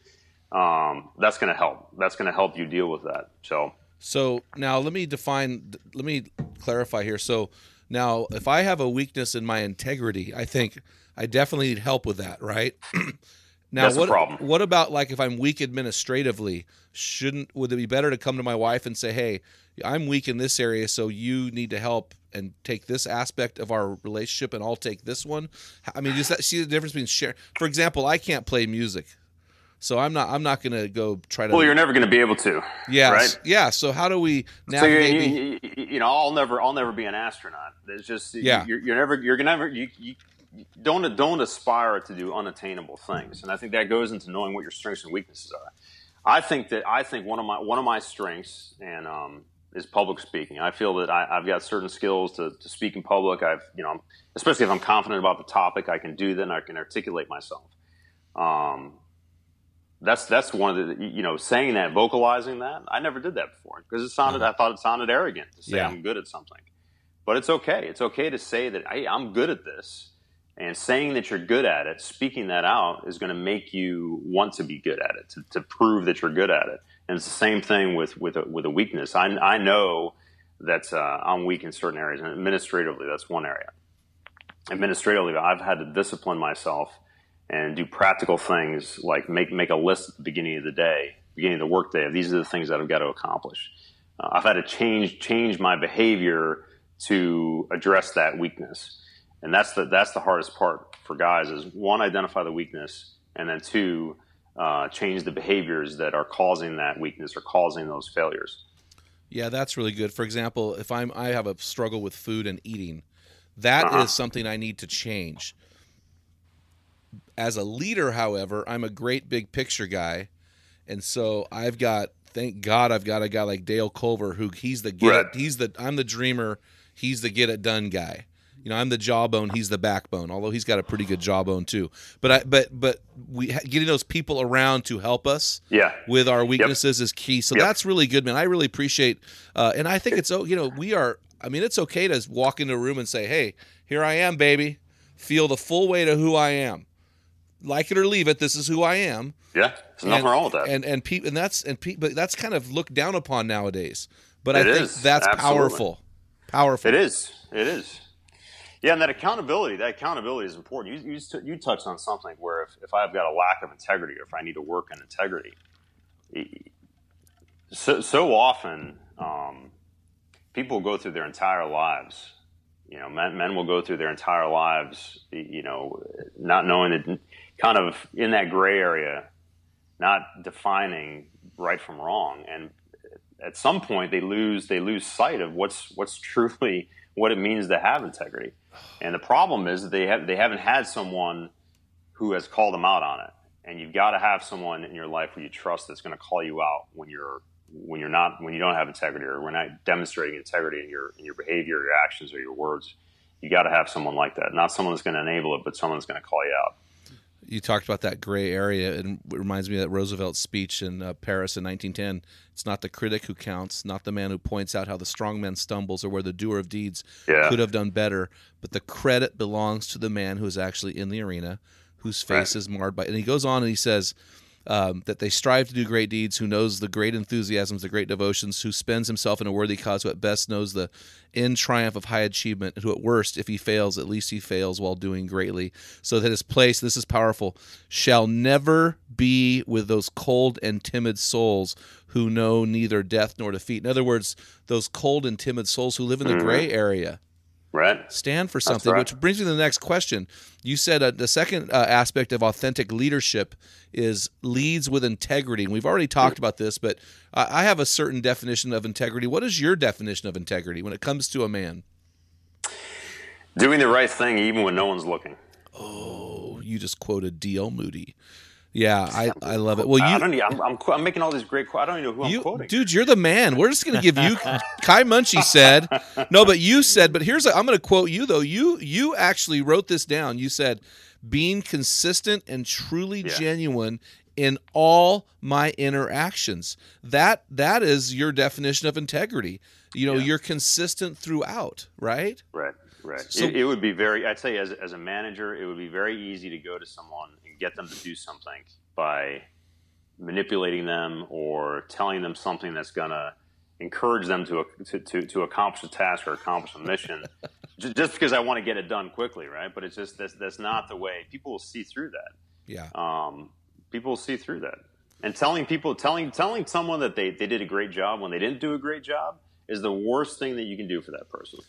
um, that's going to help. That's going to help you deal with that. So. So now let me define, let me clarify here. So now, if I have a weakness in my integrity, I think I definitely need help with that, right? now, That's what what about like if I'm weak administratively? Shouldn't would it be better to come to my wife and say, "Hey, I'm weak in this area, so you need to help and take this aspect of our relationship, and I'll take this one." I mean, does that see the difference between share? For example, I can't play music, so I'm not I'm not going to go try to. Well, you're never going to be able to. Yeah. Right? Yeah. So how do we So you, you, you, know, I'll never, I'll never be an astronaut. It's just, Yeah. you're, you're never, you're gonna never, you, you don't, don't aspire to do unattainable things. And I think that goes into knowing what your strengths and weaknesses are. I think that, I think one of my, one of my strengths and, um, is public speaking. I feel that I, I've got certain skills to, to speak in public. I've, you know, especially if I'm confident about the topic, I can do that and I can articulate myself. Um, that's that's one of the you know saying that vocalizing that I never did that before because it sounded I thought it sounded arrogant to say Yeah. I'm good at something, but it's okay. It's okay to say that hey I'm good at this, and saying that you're good at it, speaking that out is going to make you want to be good at it to, to prove that you're good at it. And it's the same thing with with a, with a weakness. I I know that uh, I'm weak in certain areas, and administratively that's one area. Administratively, I've had to discipline myself and do practical things like make make a list at the beginning of the day, beginning of the workday. These are the things that I've got to accomplish. Uh, I've had to change change my behavior to address that weakness, and that's the that's the hardest part for guys is one identify the weakness, and then two uh, change the behaviors that are causing that weakness or causing those failures. Yeah, that's really good. For example, if I'm I have a struggle with food and eating, that is Uh-huh. something I need to change. As a leader, however, I'm a great big picture guy, and so I've got thank God I've got a guy like Dale Culver who he's the get Right. it, he's the I'm the dreamer, he's the get it done guy. You know, I'm the jawbone, he's the backbone. Although he's got a pretty good jawbone too. But I, but but we getting those people around to help us, yeah, with our weaknesses yep. is key. So yep. that's really good, man. I really appreciate, uh, and I think it's oh, you know, we are. I mean, it's okay to walk into a room and say, "Hey, here I am, baby. Feel the full weight of who I am. Like it or leave it. This is who I am." Yeah, there's nothing and, wrong with that. And and pe- and that's and pe- but that's kind of looked down upon nowadays. But it I think that's Absolutely. powerful. Powerful. It is. It is. Yeah, and that accountability, that accountability is important. You, you, you touched on something where if, if I've got a lack of integrity or if I need to work on integrity, so, so often um, people go through their entire lives. You know, men, men will go through their entire lives, you know, not knowing that, kind of in that gray area, not defining right from wrong. And at some point they lose, they lose sight of what's, what's truly what it means to have integrity. And the problem is that they have they haven't had someone who has called them out on it. And you've got to have someone in your life who you trust that's going to call you out when you're when you're not when you don't have integrity or when not demonstrating integrity in your in your behavior, your actions, or your words. You got to have someone like that, not someone that's going to enable it, but someone that's going to call you out you talked about that gray area, and it reminds me of that Roosevelt speech in uh, Paris in 1910. It's not the critic who counts, not the man who points out how the strong man stumbles or where the doer of deeds yeah. could have done better, but the credit belongs to the man who is actually in the arena, whose face right. is marred by. And he goes on and he says, um, that they strive to do great deeds, who knows the great enthusiasms, the great devotions, who spends himself in a worthy cause, who at best knows the end triumph of high achievement, and who at worst, if he fails, at least he fails while doing greatly. So that his place, this is powerful, shall never be with those cold and timid souls who know neither death nor defeat. In other words, those cold and timid souls who live in the mm-hmm. gray area Right. Stand for something, right. which brings me to the next question. You said uh, the second uh, aspect of authentic leadership is leads with integrity. And we've already talked about this, but I have a certain definition of integrity. What is your definition of integrity when it comes to a man? Doing the right thing even when no one's looking. Oh, you just quoted D.L. Moody. Yeah, I, I love it. Well, you, I don't. I'm, I'm, I'm making all these great. I don't even know who you, I'm quoting. Dude, you're the man. We're just gonna give you. Kai Munchie said, no, but you said. But here's. A, I'm gonna quote you though. You you actually wrote this down. You said, being consistent and truly yeah. genuine in all my interactions. That that is your definition of integrity. You know, yeah. you're consistent throughout, right? Right. Right. So, it, it, would be very. I'd say as as a manager, it would be very easy to go to someone and get them to do something by manipulating them or telling them something that's going to encourage them to, to, to, to, accomplish a task or accomplish a mission just because I want to get it done quickly, right? But it's just that's, that's not the way people will see through that. Yeah. Um, people will see through that. And telling people, telling, telling someone that they, they did a great job when they didn't do a great job is the worst thing that you can do for that person.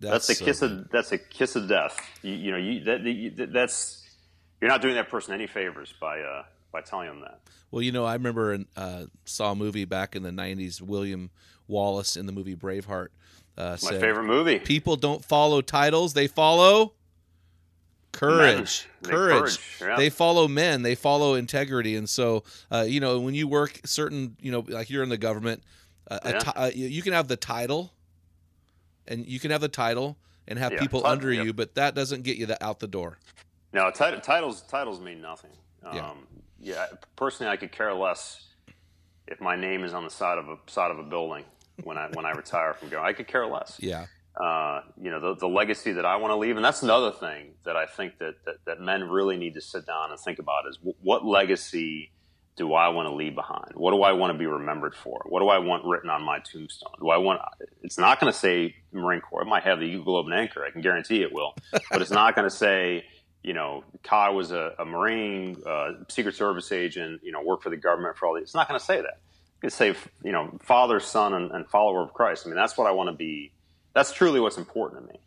That's, that's a kiss of that's a kiss of death. You, you know, you, that, that's you're not doing that person any favors by uh, by telling them that. Well, you know, I remember uh, saw a movie back in the '90s. William Wallace in the movie Braveheart. Uh, My favorite movie. People don't follow titles; they follow courage. Men. Courage. They, yeah. they follow men. They follow integrity. And so, uh, you know, when you work certain, you know, like you're in the government, uh, yeah. t- uh, you can have the title, and you can have the title and have yeah. people under you, but that doesn't get you the, out the door. No, titles titles mean nothing. Um, yeah. yeah. Personally, I could care less if my name is on the side of a side of a building when I when I retire from going. I could care less. Yeah. Uh, you know the, the legacy that I want to leave, and that's another thing that I think that, that, that men really need to sit down and think about is w- what legacy do I want to leave behind? What do I want to be remembered for? What do I want written on my tombstone? Do I want? It's not going to say Marine Corps. It might have the Eagle Globe and Anchor. I can guarantee it will, but it's not going to say you know, Kai was a, a Marine, uh, Secret Service agent, you know, worked for the government for all these. It's not going to say that. It's going to say, you know, father, son, and, and, follower of Christ. I mean, that's what I want to be. That's truly what's important to me.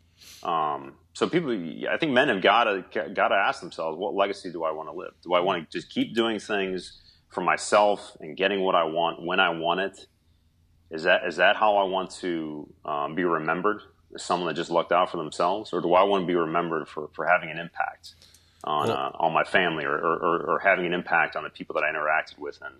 Um, so people, I think men have got to got to ask themselves, what legacy do I want to live? Do I want to just keep doing things for myself and getting what I want when I want it? Is that is that how I want to um, be remembered? As someone that just lucked out for themselves, or do I want to be remembered for, for having an impact on well, uh, on my family, or, or, or, having an impact on the people that I interacted with? And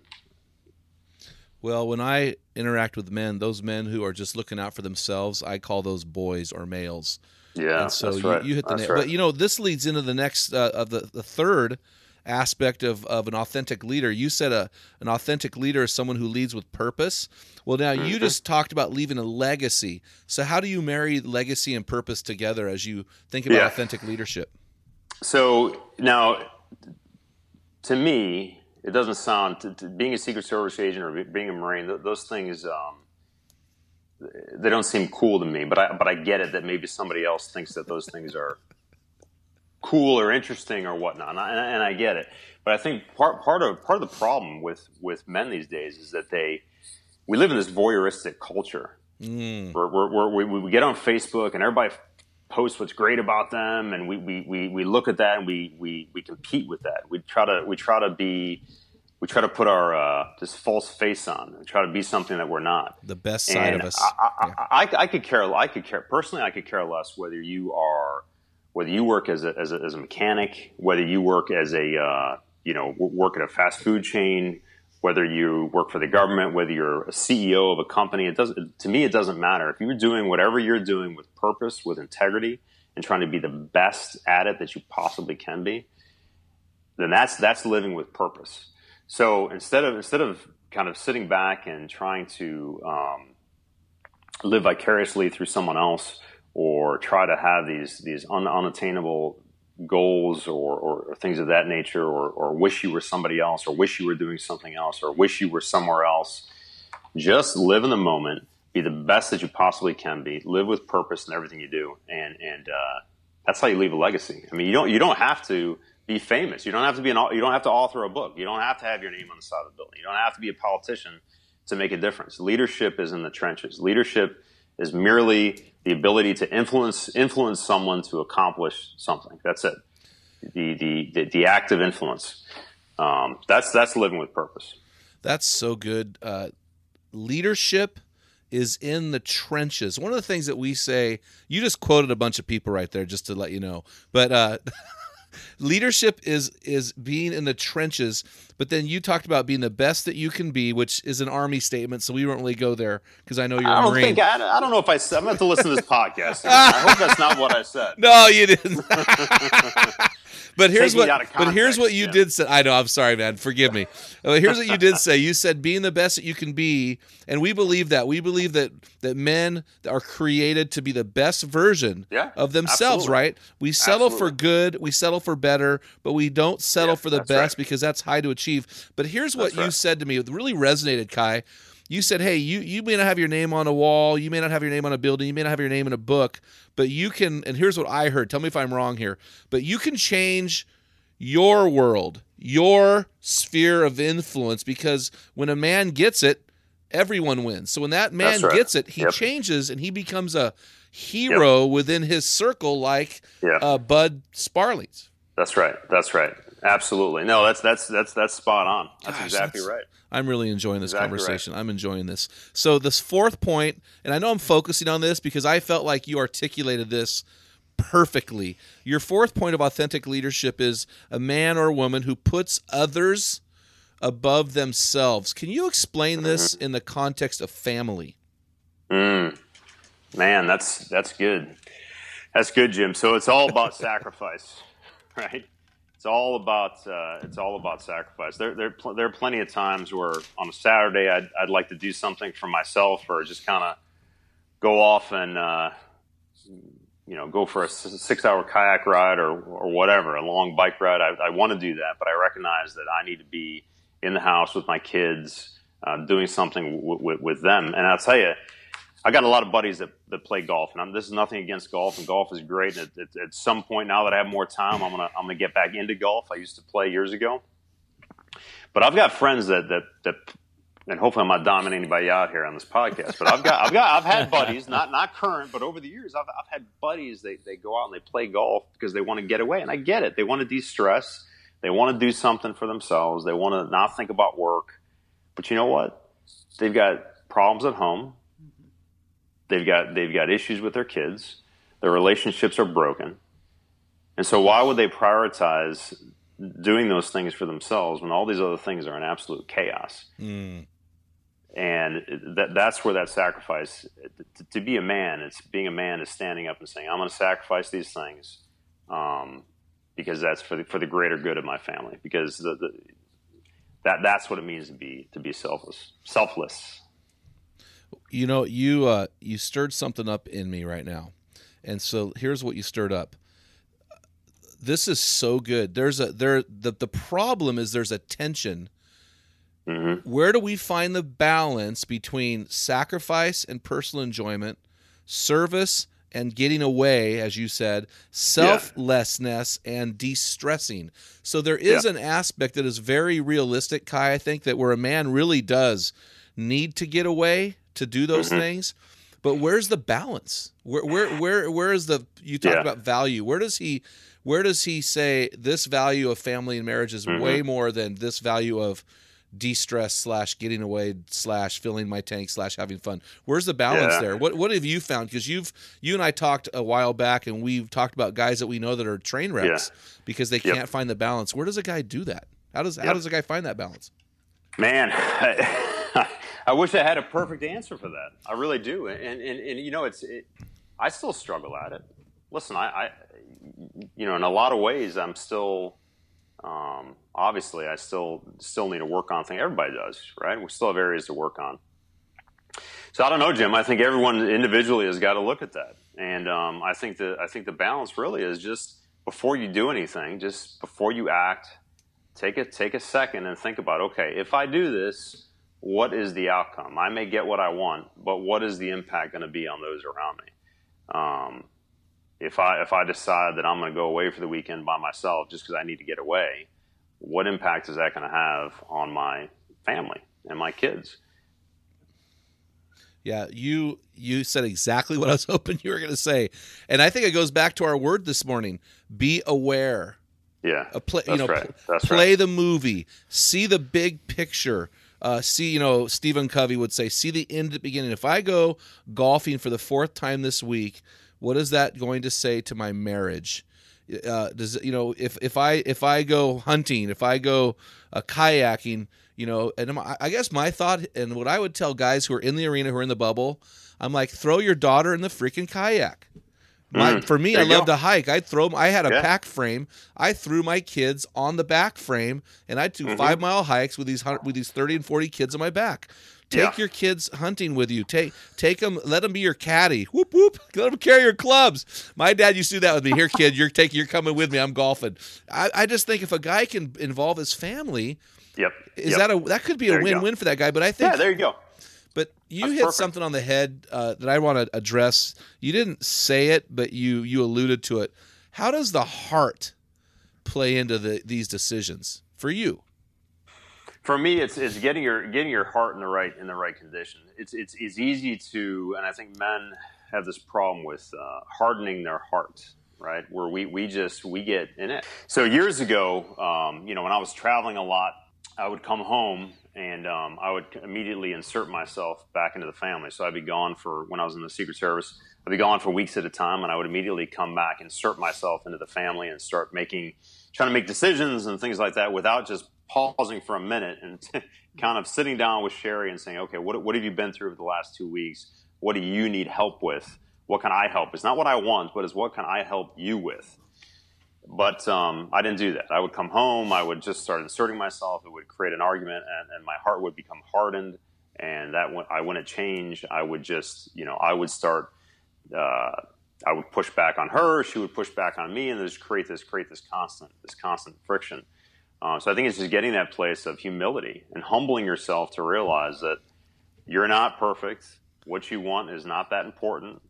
Well, when I interact with men, those men who are just looking out for themselves, I call those boys or males. Yeah, and so you, right. you hit the nail. right. But you know, this leads into the next uh, of the the third aspect of, of an authentic leader. You said a an authentic leader is someone who leads with purpose. Well, now Mm-hmm. you just talked about leaving a legacy. So how do you marry legacy and purpose together as you think about Yeah. authentic leadership? So now, to me, it doesn't sound to, to being a Secret Service agent or being a Marine. th- Those things, um, they don't seem cool to me. But I, but I get it that maybe somebody else thinks that those things are cool or interesting or whatnot, and I, and I get it. But I think part part of part of the problem with with men these days is that they we live in this voyeuristic culture Mm. we're, we're, we're, we we get on Facebook and everybody posts what's great about them, and we, we, we, we look at that and we, we, we compete with that. We try to we try to be we try to put our uh, this false face on and try to be something that we're not. The best side And of us. I, I, Yeah. I, I, I could care. I could care personally. I could care less whether you are whether you work as a, as a, as a mechanic, whether you work as a uh, you know work at a fast food chain, whether you work for the government, whether you're a CEO of a company. It doesn't. To me, it doesn't matter if you're doing whatever you're doing with purpose, with integrity, and trying to be the best at it that you possibly can be. Then that's that's living with purpose. So instead of instead of kind of sitting back and trying to um, live vicariously through someone else or try to have these these un, unattainable goals or, or, or things of that nature or, or wish you were somebody else or wish you were doing something else or wish you were somewhere else. Just live in the moment. Be the best that you possibly can be. Live with purpose in everything you do. And and uh, that's how you leave a legacy. I mean you don't you don't have to be famous. You don't have to be an you don't have to author a book. You don't have to have your name on the side of the building. You don't have to be a politician to make a difference. Leadership is in the trenches. Leadership is merely the ability to influence influence someone to accomplish something that's it the the the, the act of influence um, that's that's living with purpose That's so good. Uh, leadership is in the trenches. One of the things that we say, you just quoted a bunch of people right there, just to let you know. But uh, leadership is is being in the trenches. But then you talked about being the best that you can be, which is an army statement. So we won't really go there because I know you're I a don't marine. think I, I don't know if I said. I'm going to have to listen to this podcast. I hope that's not what I said. No, you didn't. but here's Taking what. of but here's what you Jim. did say. I know. I'm sorry, man. Forgive me. Uh, here's what you did say. You said being the best that you can be, and we believe that. We believe that that men are created to be the best version Yeah, of themselves. absolutely. Right? We settle for good. We settle for better, but we don't settle Yeah, for the best right. because that's high to achieve. But here's what That's you right. said to me. It really resonated, Kai. You said, "Hey, you you may not have your name on a wall, you may not have your name on a building, you may not have your name in a book, but you can." And here's what I heard. Tell me if I'm wrong here. But you can change your world, your sphere of influence, because when a man gets it, everyone wins. So when that man right. gets it, he Yep. changes and he becomes a hero within his circle, like Yeah. uh, Bud Sparley's. That's right. That's right. Absolutely. No, that's that's that's that's spot on. That's Gosh, exactly that's- right. I'm really enjoying this Exactly right. conversation. I'm enjoying this. So this fourth point, and I know I'm focusing on this because I felt like you articulated this perfectly. Your fourth point of authentic leadership is a man or a woman who puts others above themselves. Can you explain this in the context of family? Mm. Man, that's that's good. That's good, Jim. So it's all about sacrifice, right? It's all about uh, it's all about sacrifice. There there pl- there are plenty of times where on a Saturday I'd I'd like to do something for myself or just kind of go off and uh, you know go for a six hour kayak ride or or whatever, a long bike ride. I, I want to do that, but I recognize that I need to be in the house with my kids, uh, doing something w- w- with them. And I'll tell you, I got a lot of buddies that, that play golf, and I'm, this is nothing against golf, and golf is great. And at, at, at some point now that I have more time, I'm gonna I'm gonna get back into golf. I used to play years ago, but I've got friends that that that, and hopefully I'm not dominating anybody out here on this podcast. But I've got I've got I've had buddies, not not current, but over the years I've I've had buddies. They they go out and they play golf because they want to get away, and I get it. They want to de-stress. They want to do something for themselves. They want to not think about work. But you know what? They've got problems at home. They've got they've got issues with their kids. Their relationships are broken. And so why would they prioritize doing those things for themselves when all these other things are in absolute chaos? Mm. and that that's where that sacrifice to, to, be a man it's being a man is standing up and saying i'm going to sacrifice these things um, because that's for the, for the greater good of my family because the, the, that that's what it means to be to be selfless selfless you know you uh, you stirred something up in me right now and so here's what you stirred up this is so good there's a there the, the problem is there's a tension Mm-hmm. Where do we find the balance between sacrifice and personal enjoyment, service and getting away, as you said, selflessness yeah. and de stressing? So there is yeah. an aspect that is very realistic, Kai, I think, that where a man really does need to get away to do those mm-hmm. things. But where's the balance? Where where where where is the you talked yeah. about value? Where does he where does he say this value of family and marriage is mm-hmm. way more than this value of de-stress slash getting away slash filling my tank slash having fun where's the balance yeah. there what what have you found because you've you and i talked a while back and we've talked about guys that we know that are train wrecks yeah. because they can't find the balance where does a guy do that how does yep. how does a guy find that balance man I, wish i had a perfect answer for that i really do and and, and you know it's it, i still struggle at it listen I, I you know in a lot of ways i'm still um, obviously, I still still need to work on things. Everybody does, right? We still have areas to work on. So I don't know, Jim. I think everyone individually has got to look at that, and um, I think the I think the balance really is just before you do anything, just before you act, take a take a second and think about okay, if I do this, what is the outcome? I may get what I want, but what is the impact going to be on those around me? Um, if I if I decide that I'm going to go away for the weekend by myself just because I need to get away, what impact is that going to have on my family and my kids? Yeah, you you said exactly what I was hoping you were going to say, and I think it goes back to our word this morning: be aware. Yeah, a play, you know, right. play right. the movie, see the big picture. Uh, see, you know, Stephen Covey would say, see the end at the beginning. If I go golfing for the fourth time this week, what is that going to say to my marriage? Uh, does you know if if I if I go hunting, if I go uh, kayaking, you know, and I guess my thought and what I would tell guys who are in the arena who are in the bubble, I'm like, throw your daughter in the freaking kayak. My, mm, for me, I love to hike. I throw. I had a yeah. pack frame. I threw my kids on the back frame, and I do mm-hmm. five mile hikes with these with these thirty and forty kids on my back. Take yeah. your kids hunting with you. Take take them. Let them be your caddy. Whoop whoop. Let them carry your clubs. My dad used to do that with me. Here, kid, you're taking. You're coming with me. I'm golfing. I, I just think if a guy can involve his family, yep, is yep. that a that could be a win win for that guy. But I think yeah, there you go. But you That's hit perfect. something on the head uh, that I want to address. You didn't say it, but you you alluded to it. How does the heart play into the, these decisions for you? for me, it's it's getting your getting your heart in the right in the right condition. It's it's it's easy to, and I think men have this problem with uh, hardening their heart, right? Where we we just we get in it. So years ago, um, you know, when I was traveling a lot, I would come home and um, I would immediately insert myself back into the family. So I'd be gone for when I was in the Secret Service. I'd be gone for weeks at a time, and I would immediately come back, insert myself into the family, and start making, trying to make decisions and things like that without just pausing for a minute and kind of sitting down with Sherry and saying, okay, what, what have you been through over the last two weeks? What do you need help with? What can I help? It's not what I want, but it's what can I help you with? But um, I didn't do that. I would come home, I would just start inserting myself. It would create an argument, and, and my heart would become hardened. And that I wouldn't change, I would just, you know, I would start. Uh, I would push back on her. She would push back on me, and just create this create this constant this constant friction. Um, so I think it's just getting that place of humility and humbling yourself to realize that you're not perfect. What you want is not that important.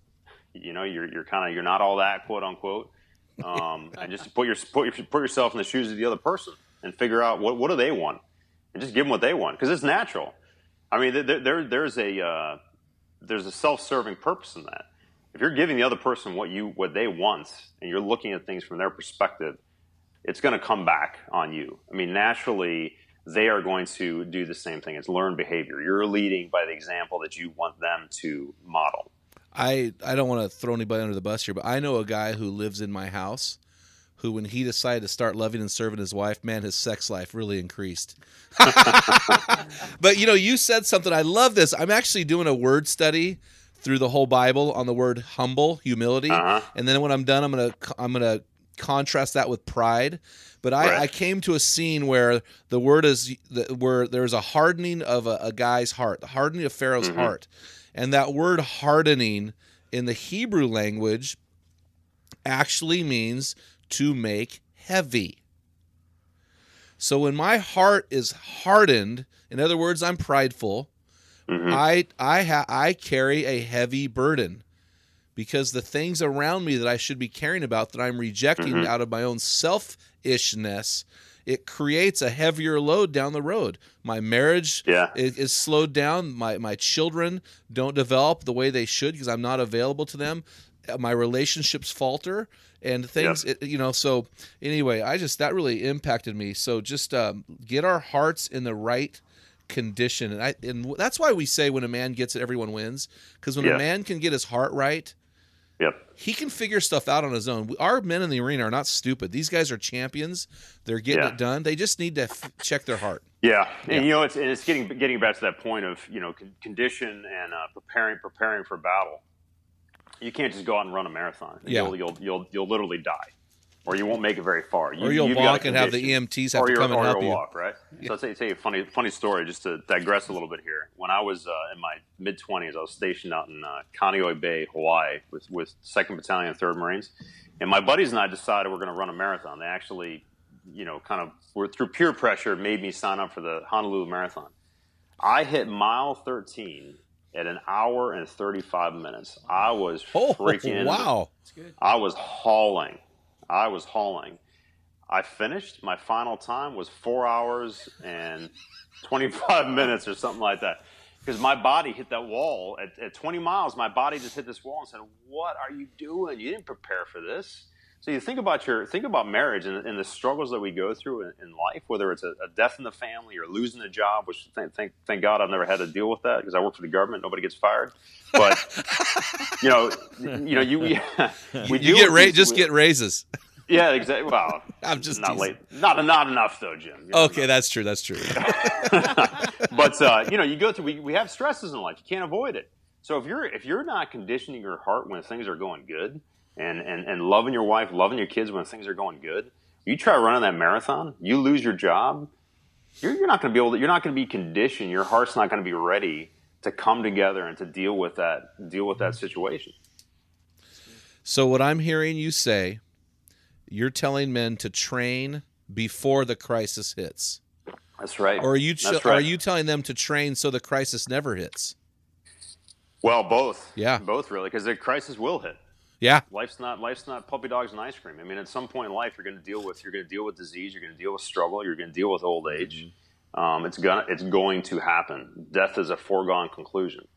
You know, you're, you're kind of you're not all that quote unquote. Um, and just put your put put yourself in the shoes of the other person and figure out what what do they want, and just give them what they want because it's natural. I mean, there, there there's a uh, there's a self-serving purpose in that. If you're giving the other person what you what they want, and you're looking at things from their perspective, it's going to come back on you. I mean, naturally, they are going to do the same thing. It's learned behavior. You're leading by the example that you want them to model. I, I don't want to throw anybody under the bus here, but I know a guy who lives in my house who, when he decided to start loving and serving his wife, man, his sex life really increased. but you know, you said something. I love this. I'm actually doing a word study through the whole Bible on the word humble, humility, Uh-huh. and then when I'm done, I'm gonna I'm gonna contrast that with pride. But I, Right. I came to a scene where the word is where there's a hardening of a, a guy's heart, the hardening of Pharaoh's Mhm. heart, and that word hardening in the Hebrew language actually means to make heavy. So when my heart is hardened, in other words, I'm prideful. Mhm. I I ha- I carry a heavy burden because the things around me that I should be caring about that I'm rejecting Mhm. out of my own selfishness, it creates a heavier load down the road. My marriage Yeah. is, is slowed down. My my children don't develop the way they should because I'm not available to them. My relationships falter and things. It, you know. So anyway, I just that really impacted me. So just um, get our hearts in the right condition, and I and that's why we say when a man gets it, everyone wins. Because when a man can get his heart right, Yep. he can figure stuff out on his own. Our men in the arena are not stupid. These guys are champions. They're getting Yeah. it done. They just need to f- check their heart. Yeah, and you know, it's and it's getting getting back to that point of you know con- condition and uh, preparing preparing for battle. You can't just go out and run a marathon. Yeah. You'll you'll you'll, you'll literally die, or you won't make it very far. You, or you'll you've got and have the. EMTs have or to come and or help you'll you. walk, right? So I'll tell you, tell you a funny funny story just to digress a little bit here. When I was uh, in my mid twenties, I was stationed out in uh, Kaneohe Bay, Hawaii, with with Second Battalion, Third Marines, and my buddies and I decided we're going to run a marathon. They actually, you know, kind of were through peer pressure made me sign up for the Honolulu Marathon. I hit mile thirteen at an hour and thirty five minutes. I was Oh freaking wow! I was hauling. I was hauling. I finished. My final time was four hours and 25 minutes or something like that. Because my body hit that wall at, at 20 miles. My body just hit this wall and said, "What are you doing? You didn't prepare for this." So you think about your think about marriage and, and the struggles that we go through in, in life, whether it's a, a death in the family or losing a job. Which thank, thank thank God I've never had to deal with that because I work for the government. Nobody gets fired. But you know, you know, you we, we You get ra- just with- get raises. yeah, exactly. Well, I'm just not teasing. late. Not not enough though, Jim. You know, Okay, that's true. That's true. but uh, you know, you go through. We, we have stresses in life. You can't avoid it. So if you're if you're not conditioning your heart when things are going good, and and and loving your wife, loving your kids when things are going good, you try running that marathon, you lose your job. You're, you're not going to be able to. You're not going to be conditioned. Your heart's not going to be ready to come together and to deal with that deal with that situation. So what I'm hearing you say, you're telling men to train before the crisis hits, That's right. or are you That's are you telling them to train so the crisis never hits? Well, both. Yeah. both really, because the crisis will hit. Yeah, life's not life's not puppy dogs and ice cream. I mean, at some point in life, you're going to deal with you're going to deal with disease, you're going to deal with struggle, you're going to deal with old age. Um, it's gonna it's going to happen. Death is a foregone conclusion.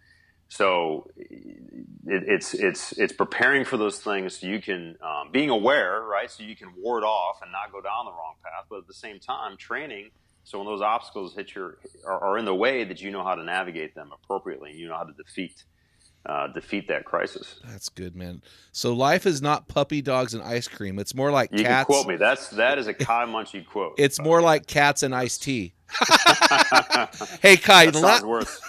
So it, it's it's it's preparing for those things so you can um, being aware, right? So you can ward off and not go down the wrong path, but at the same time, training so when those obstacles hit your are, are in the way, that you know how to navigate them appropriately. You know how to defeat uh, defeat that crisis. that's good, man. So life is not puppy dogs and ice cream. It's more like You cats. can quote me. That's that is a Kai Munchie quote. It's more like cats and iced tea. hey, Kai, that la- worse.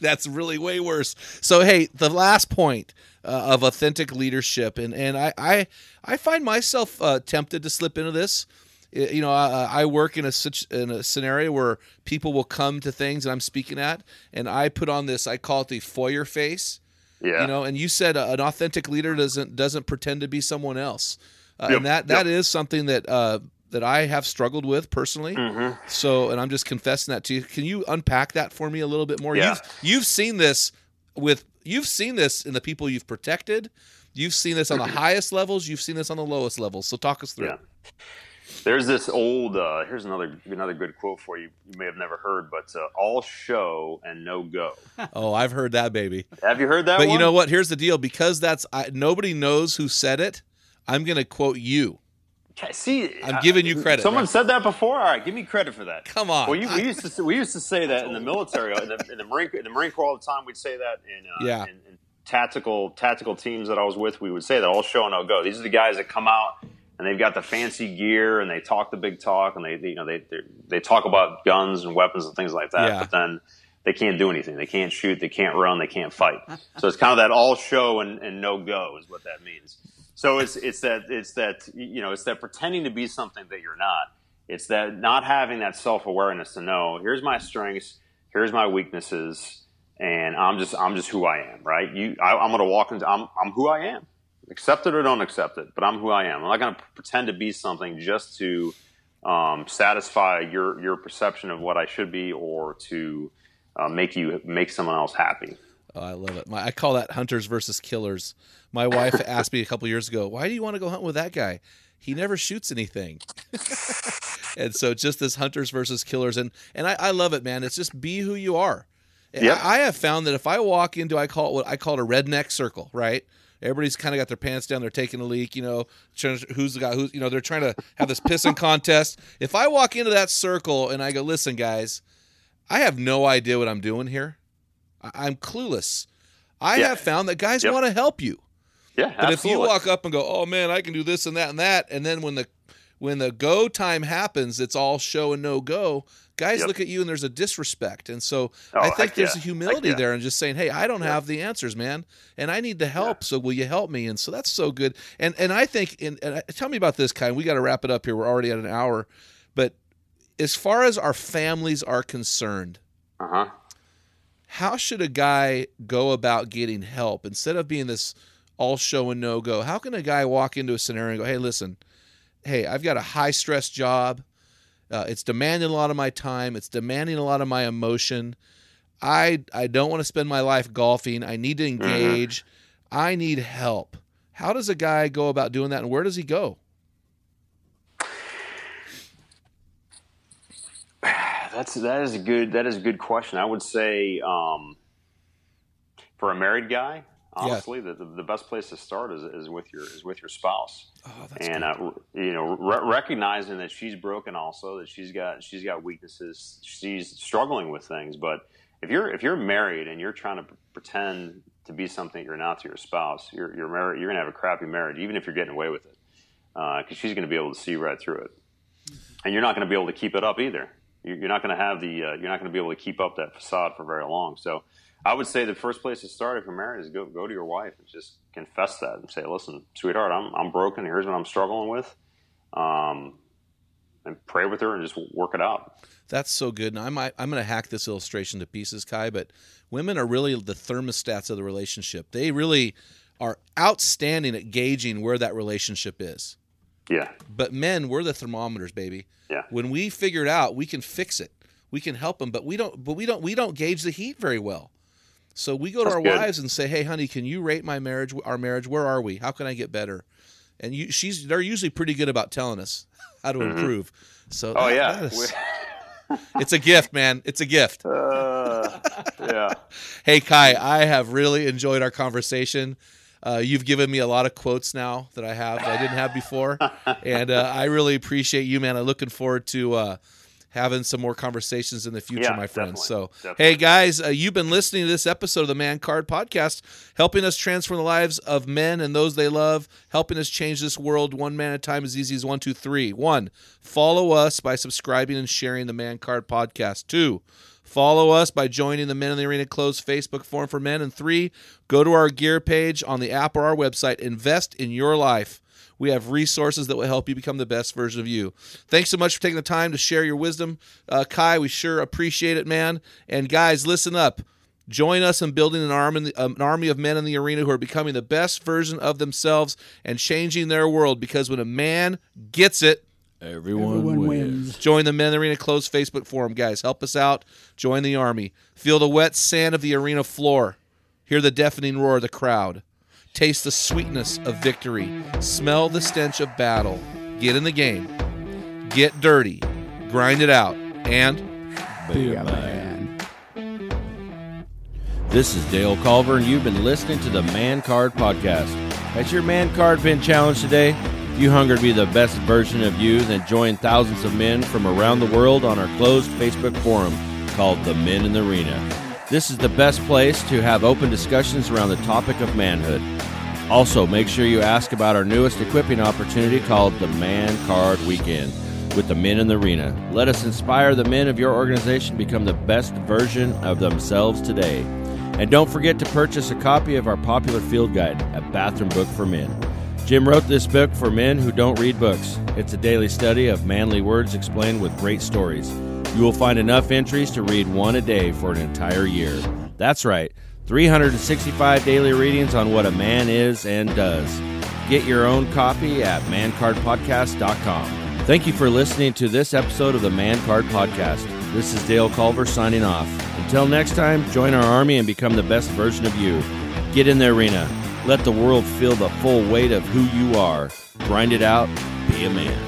that's really way worse. So hey, the last point uh, of authentic leadership, and and I I, I find myself uh, tempted to slip into this. You know, I, I work in a such in a scenario where people will come to things that I'm speaking at, and I put on this. I call it the foyer face. Yeah. You know, and you said uh, an authentic leader doesn't doesn't pretend to be someone else, uh, Yep, and that that is something that uh, that I have struggled with personally. Mm-hmm. So, and I'm just confessing that to you. Can you unpack that for me a little bit more? Yeah. You've you've seen this with you've seen this in the people you've protected. You've seen this on the highest levels. You've seen this on the lowest levels. So talk us through. Yeah. There's this old. Uh, here's another another good quote for you. You may have never heard, but uh, all show and no go. Oh, I've heard that, baby. Have you heard that? But you know what? Here's the deal. Because that's I, nobody knows who said it. I'm going to quote you. See, I'm giving you credit, Someone right? said that before. All right, give me credit for that. Come on. Well, you, we used to we used to say that in the military, in the, in the Marine in the Marine Corps all the time. We'd say that in uh, Yeah. in, in tactical tactical teams that I was with. We would say that all show and no go. These are the guys that come out and they've got the fancy gear and they talk the big talk and they, they you know they they talk about guns and weapons and things like that. Yeah. But then they can't do anything. They can't shoot. They can't run. They can't fight. So it's kind of that all show and, and no go is what that means. So it's it's that it's that you know it's that pretending to be something that you're not. It's that not having that self awareness to know here's my strengths, here's my weaknesses, and I'm just I'm just who I am. Right? You, I, I'm going to walk into I'm I'm who I am. Accept it or don't accept it, but I'm who I am. I'm not going to pretend to be something just to um, satisfy your your perception of what I should be or to uh, make you make someone else happy. Oh, I love it. My, I call that hunters versus killers. My wife asked me a couple years ago, "Why do you want to go hunt with that guy? He never shoots anything." and so, just this hunters versus killers, and and I, I love it, man. It's just be who you are. Yep. I, I have found that if I walk into, I call it what I call it a redneck circle, right? Everybody's kind of got their pants down. They're taking a leak, you know. Who's the guy? Who's you know? They're trying to have this pissing contest. If I walk into that circle and I go, "Listen, guys, I have no idea what I'm doing here. I- I'm clueless. I Yeah. have found that guys Yep. want to help you. Yeah, But if you walk up and go, "Oh man, I can do this and that and that," and then when the when the go time happens, it's all show and no go. Guys Yep. look at you and there's a disrespect, and so Oh, I think there's yeah. a humility yeah. there and just saying, "Hey, I don't have the answers, man, and I need the help. So will you help me?" And so that's so good. And and I think, and, and tell me about this, Kai. We got to wrap it up here. We're already at an hour, but as far as our families are concerned, uh huh. how should a guy go about getting help instead of being this all show and no go? How can a guy walk into a scenario and go, "Hey, listen, hey, I've got a high stress job. Uh, it's demanding a lot of my time. It's demanding a lot of my emotion. I I don't want to spend my life golfing. I need to engage. I need help." How does a guy go about doing that, and where does he go? That's that is a good that is a good question. I would say um, for a married guy, honestly, the, the, the best place to start is, is with your is with your spouse. Oh, that's and uh, you know re- recognizing that she's broken also that she's got she's got weaknesses she's struggling with things. But if you're if you're married and you're trying to pretend to be something you're not to your spouse you're you're married you're gonna have a crappy marriage even if you're getting away with it because she's gonna be able to see right through it. And you're not gonna be able to keep it up either. You're you're not gonna have the uh, you're not gonna be able to keep up that facade for very long. So I would say the first place to start if you're married is go go to your wife and just confess that and say, "Listen, sweetheart, I'm I'm broken. Here's what I'm struggling with," um, and pray with her and just work it out. That's so good. And I might, I'm going to hack this illustration to pieces, Kai, but women are really the thermostats of the relationship. They really are outstanding at gauging where that relationship is. Yeah, But men, we're the thermometers, baby. Yeah. When we figure it out, we can fix it. We can help them, but we don't. But we don't. We don't gauge the heat very well. So we go to That's our good. wives and say, "Hey, honey, can you rate my marriage? Our marriage? Where are we? How can I get better?" And you, she's. They're usually pretty good about telling us how to improve. So Oh that- yeah, that is- it's a gift, man. It's a gift. uh, yeah. Hey, Kai, I have really enjoyed our conversation. Uh, you've given me a lot of quotes now that I have that I didn't have before, and uh, I really appreciate you, man. I'm looking forward to uh, having some more conversations in the future, Yeah, my friends. So, definitely. hey, guys, uh, you've been listening to this episode of the Man Card Podcast, helping us transform the lives of men and those they love, helping us change this world one man at a time as easy as one, two, three. One, follow us by subscribing and sharing the Man Card Podcast. Two, Follow us by joining the Men in the Arena closed Facebook forum for men. And three, go to our gear page on the app or our website. Invest in your life. We have resources that will help you become the best version of you. Thanks so much for taking the time to share your wisdom, uh, Kai. We sure appreciate it, man. And guys, listen up. Join us in building an army, an army of men in the arena who are becoming the best version of themselves and changing their world. Because when a man gets it, Everyone, Everyone wins. wins. Join the Men in the Arena closed Facebook forum, guys. Help us out. Join the army. Feel the wet sand of the arena floor. Hear the deafening roar of the crowd. Taste the sweetness of victory. Smell the stench of battle. Get in the game. Get dirty. Grind it out. And Be a man. This is Dale Culver, and you've been listening to the Man Card Podcast. Has your Man Card been challenged today? If you hunger to be the best version of you, then join thousands of men from around the world on our closed Facebook forum called The Men in the Arena. This is the best place to have open discussions around the topic of manhood. Also, make sure you ask about our newest equipping opportunity called the Man Card Weekend with the men in the arena. Let us inspire the men of your organization become the best version of themselves today. And don't forget to purchase a copy of our popular field guide, A Bathroom Book for Men. Jim wrote this book for men who don't read books. It's a daily study of manly words explained with great stories. You will find enough entries to read one a day for an entire year. That's right, 365 daily readings on what a man is and does. Get your own copy at mancardpodcast.com. Thank you for listening to this episode of the Man Card Podcast. This is Dale Culver signing off. Until next time, join our army and become the best version of you. Get in the arena. Let the world feel the full weight of who you are. Grind it out. Be a man.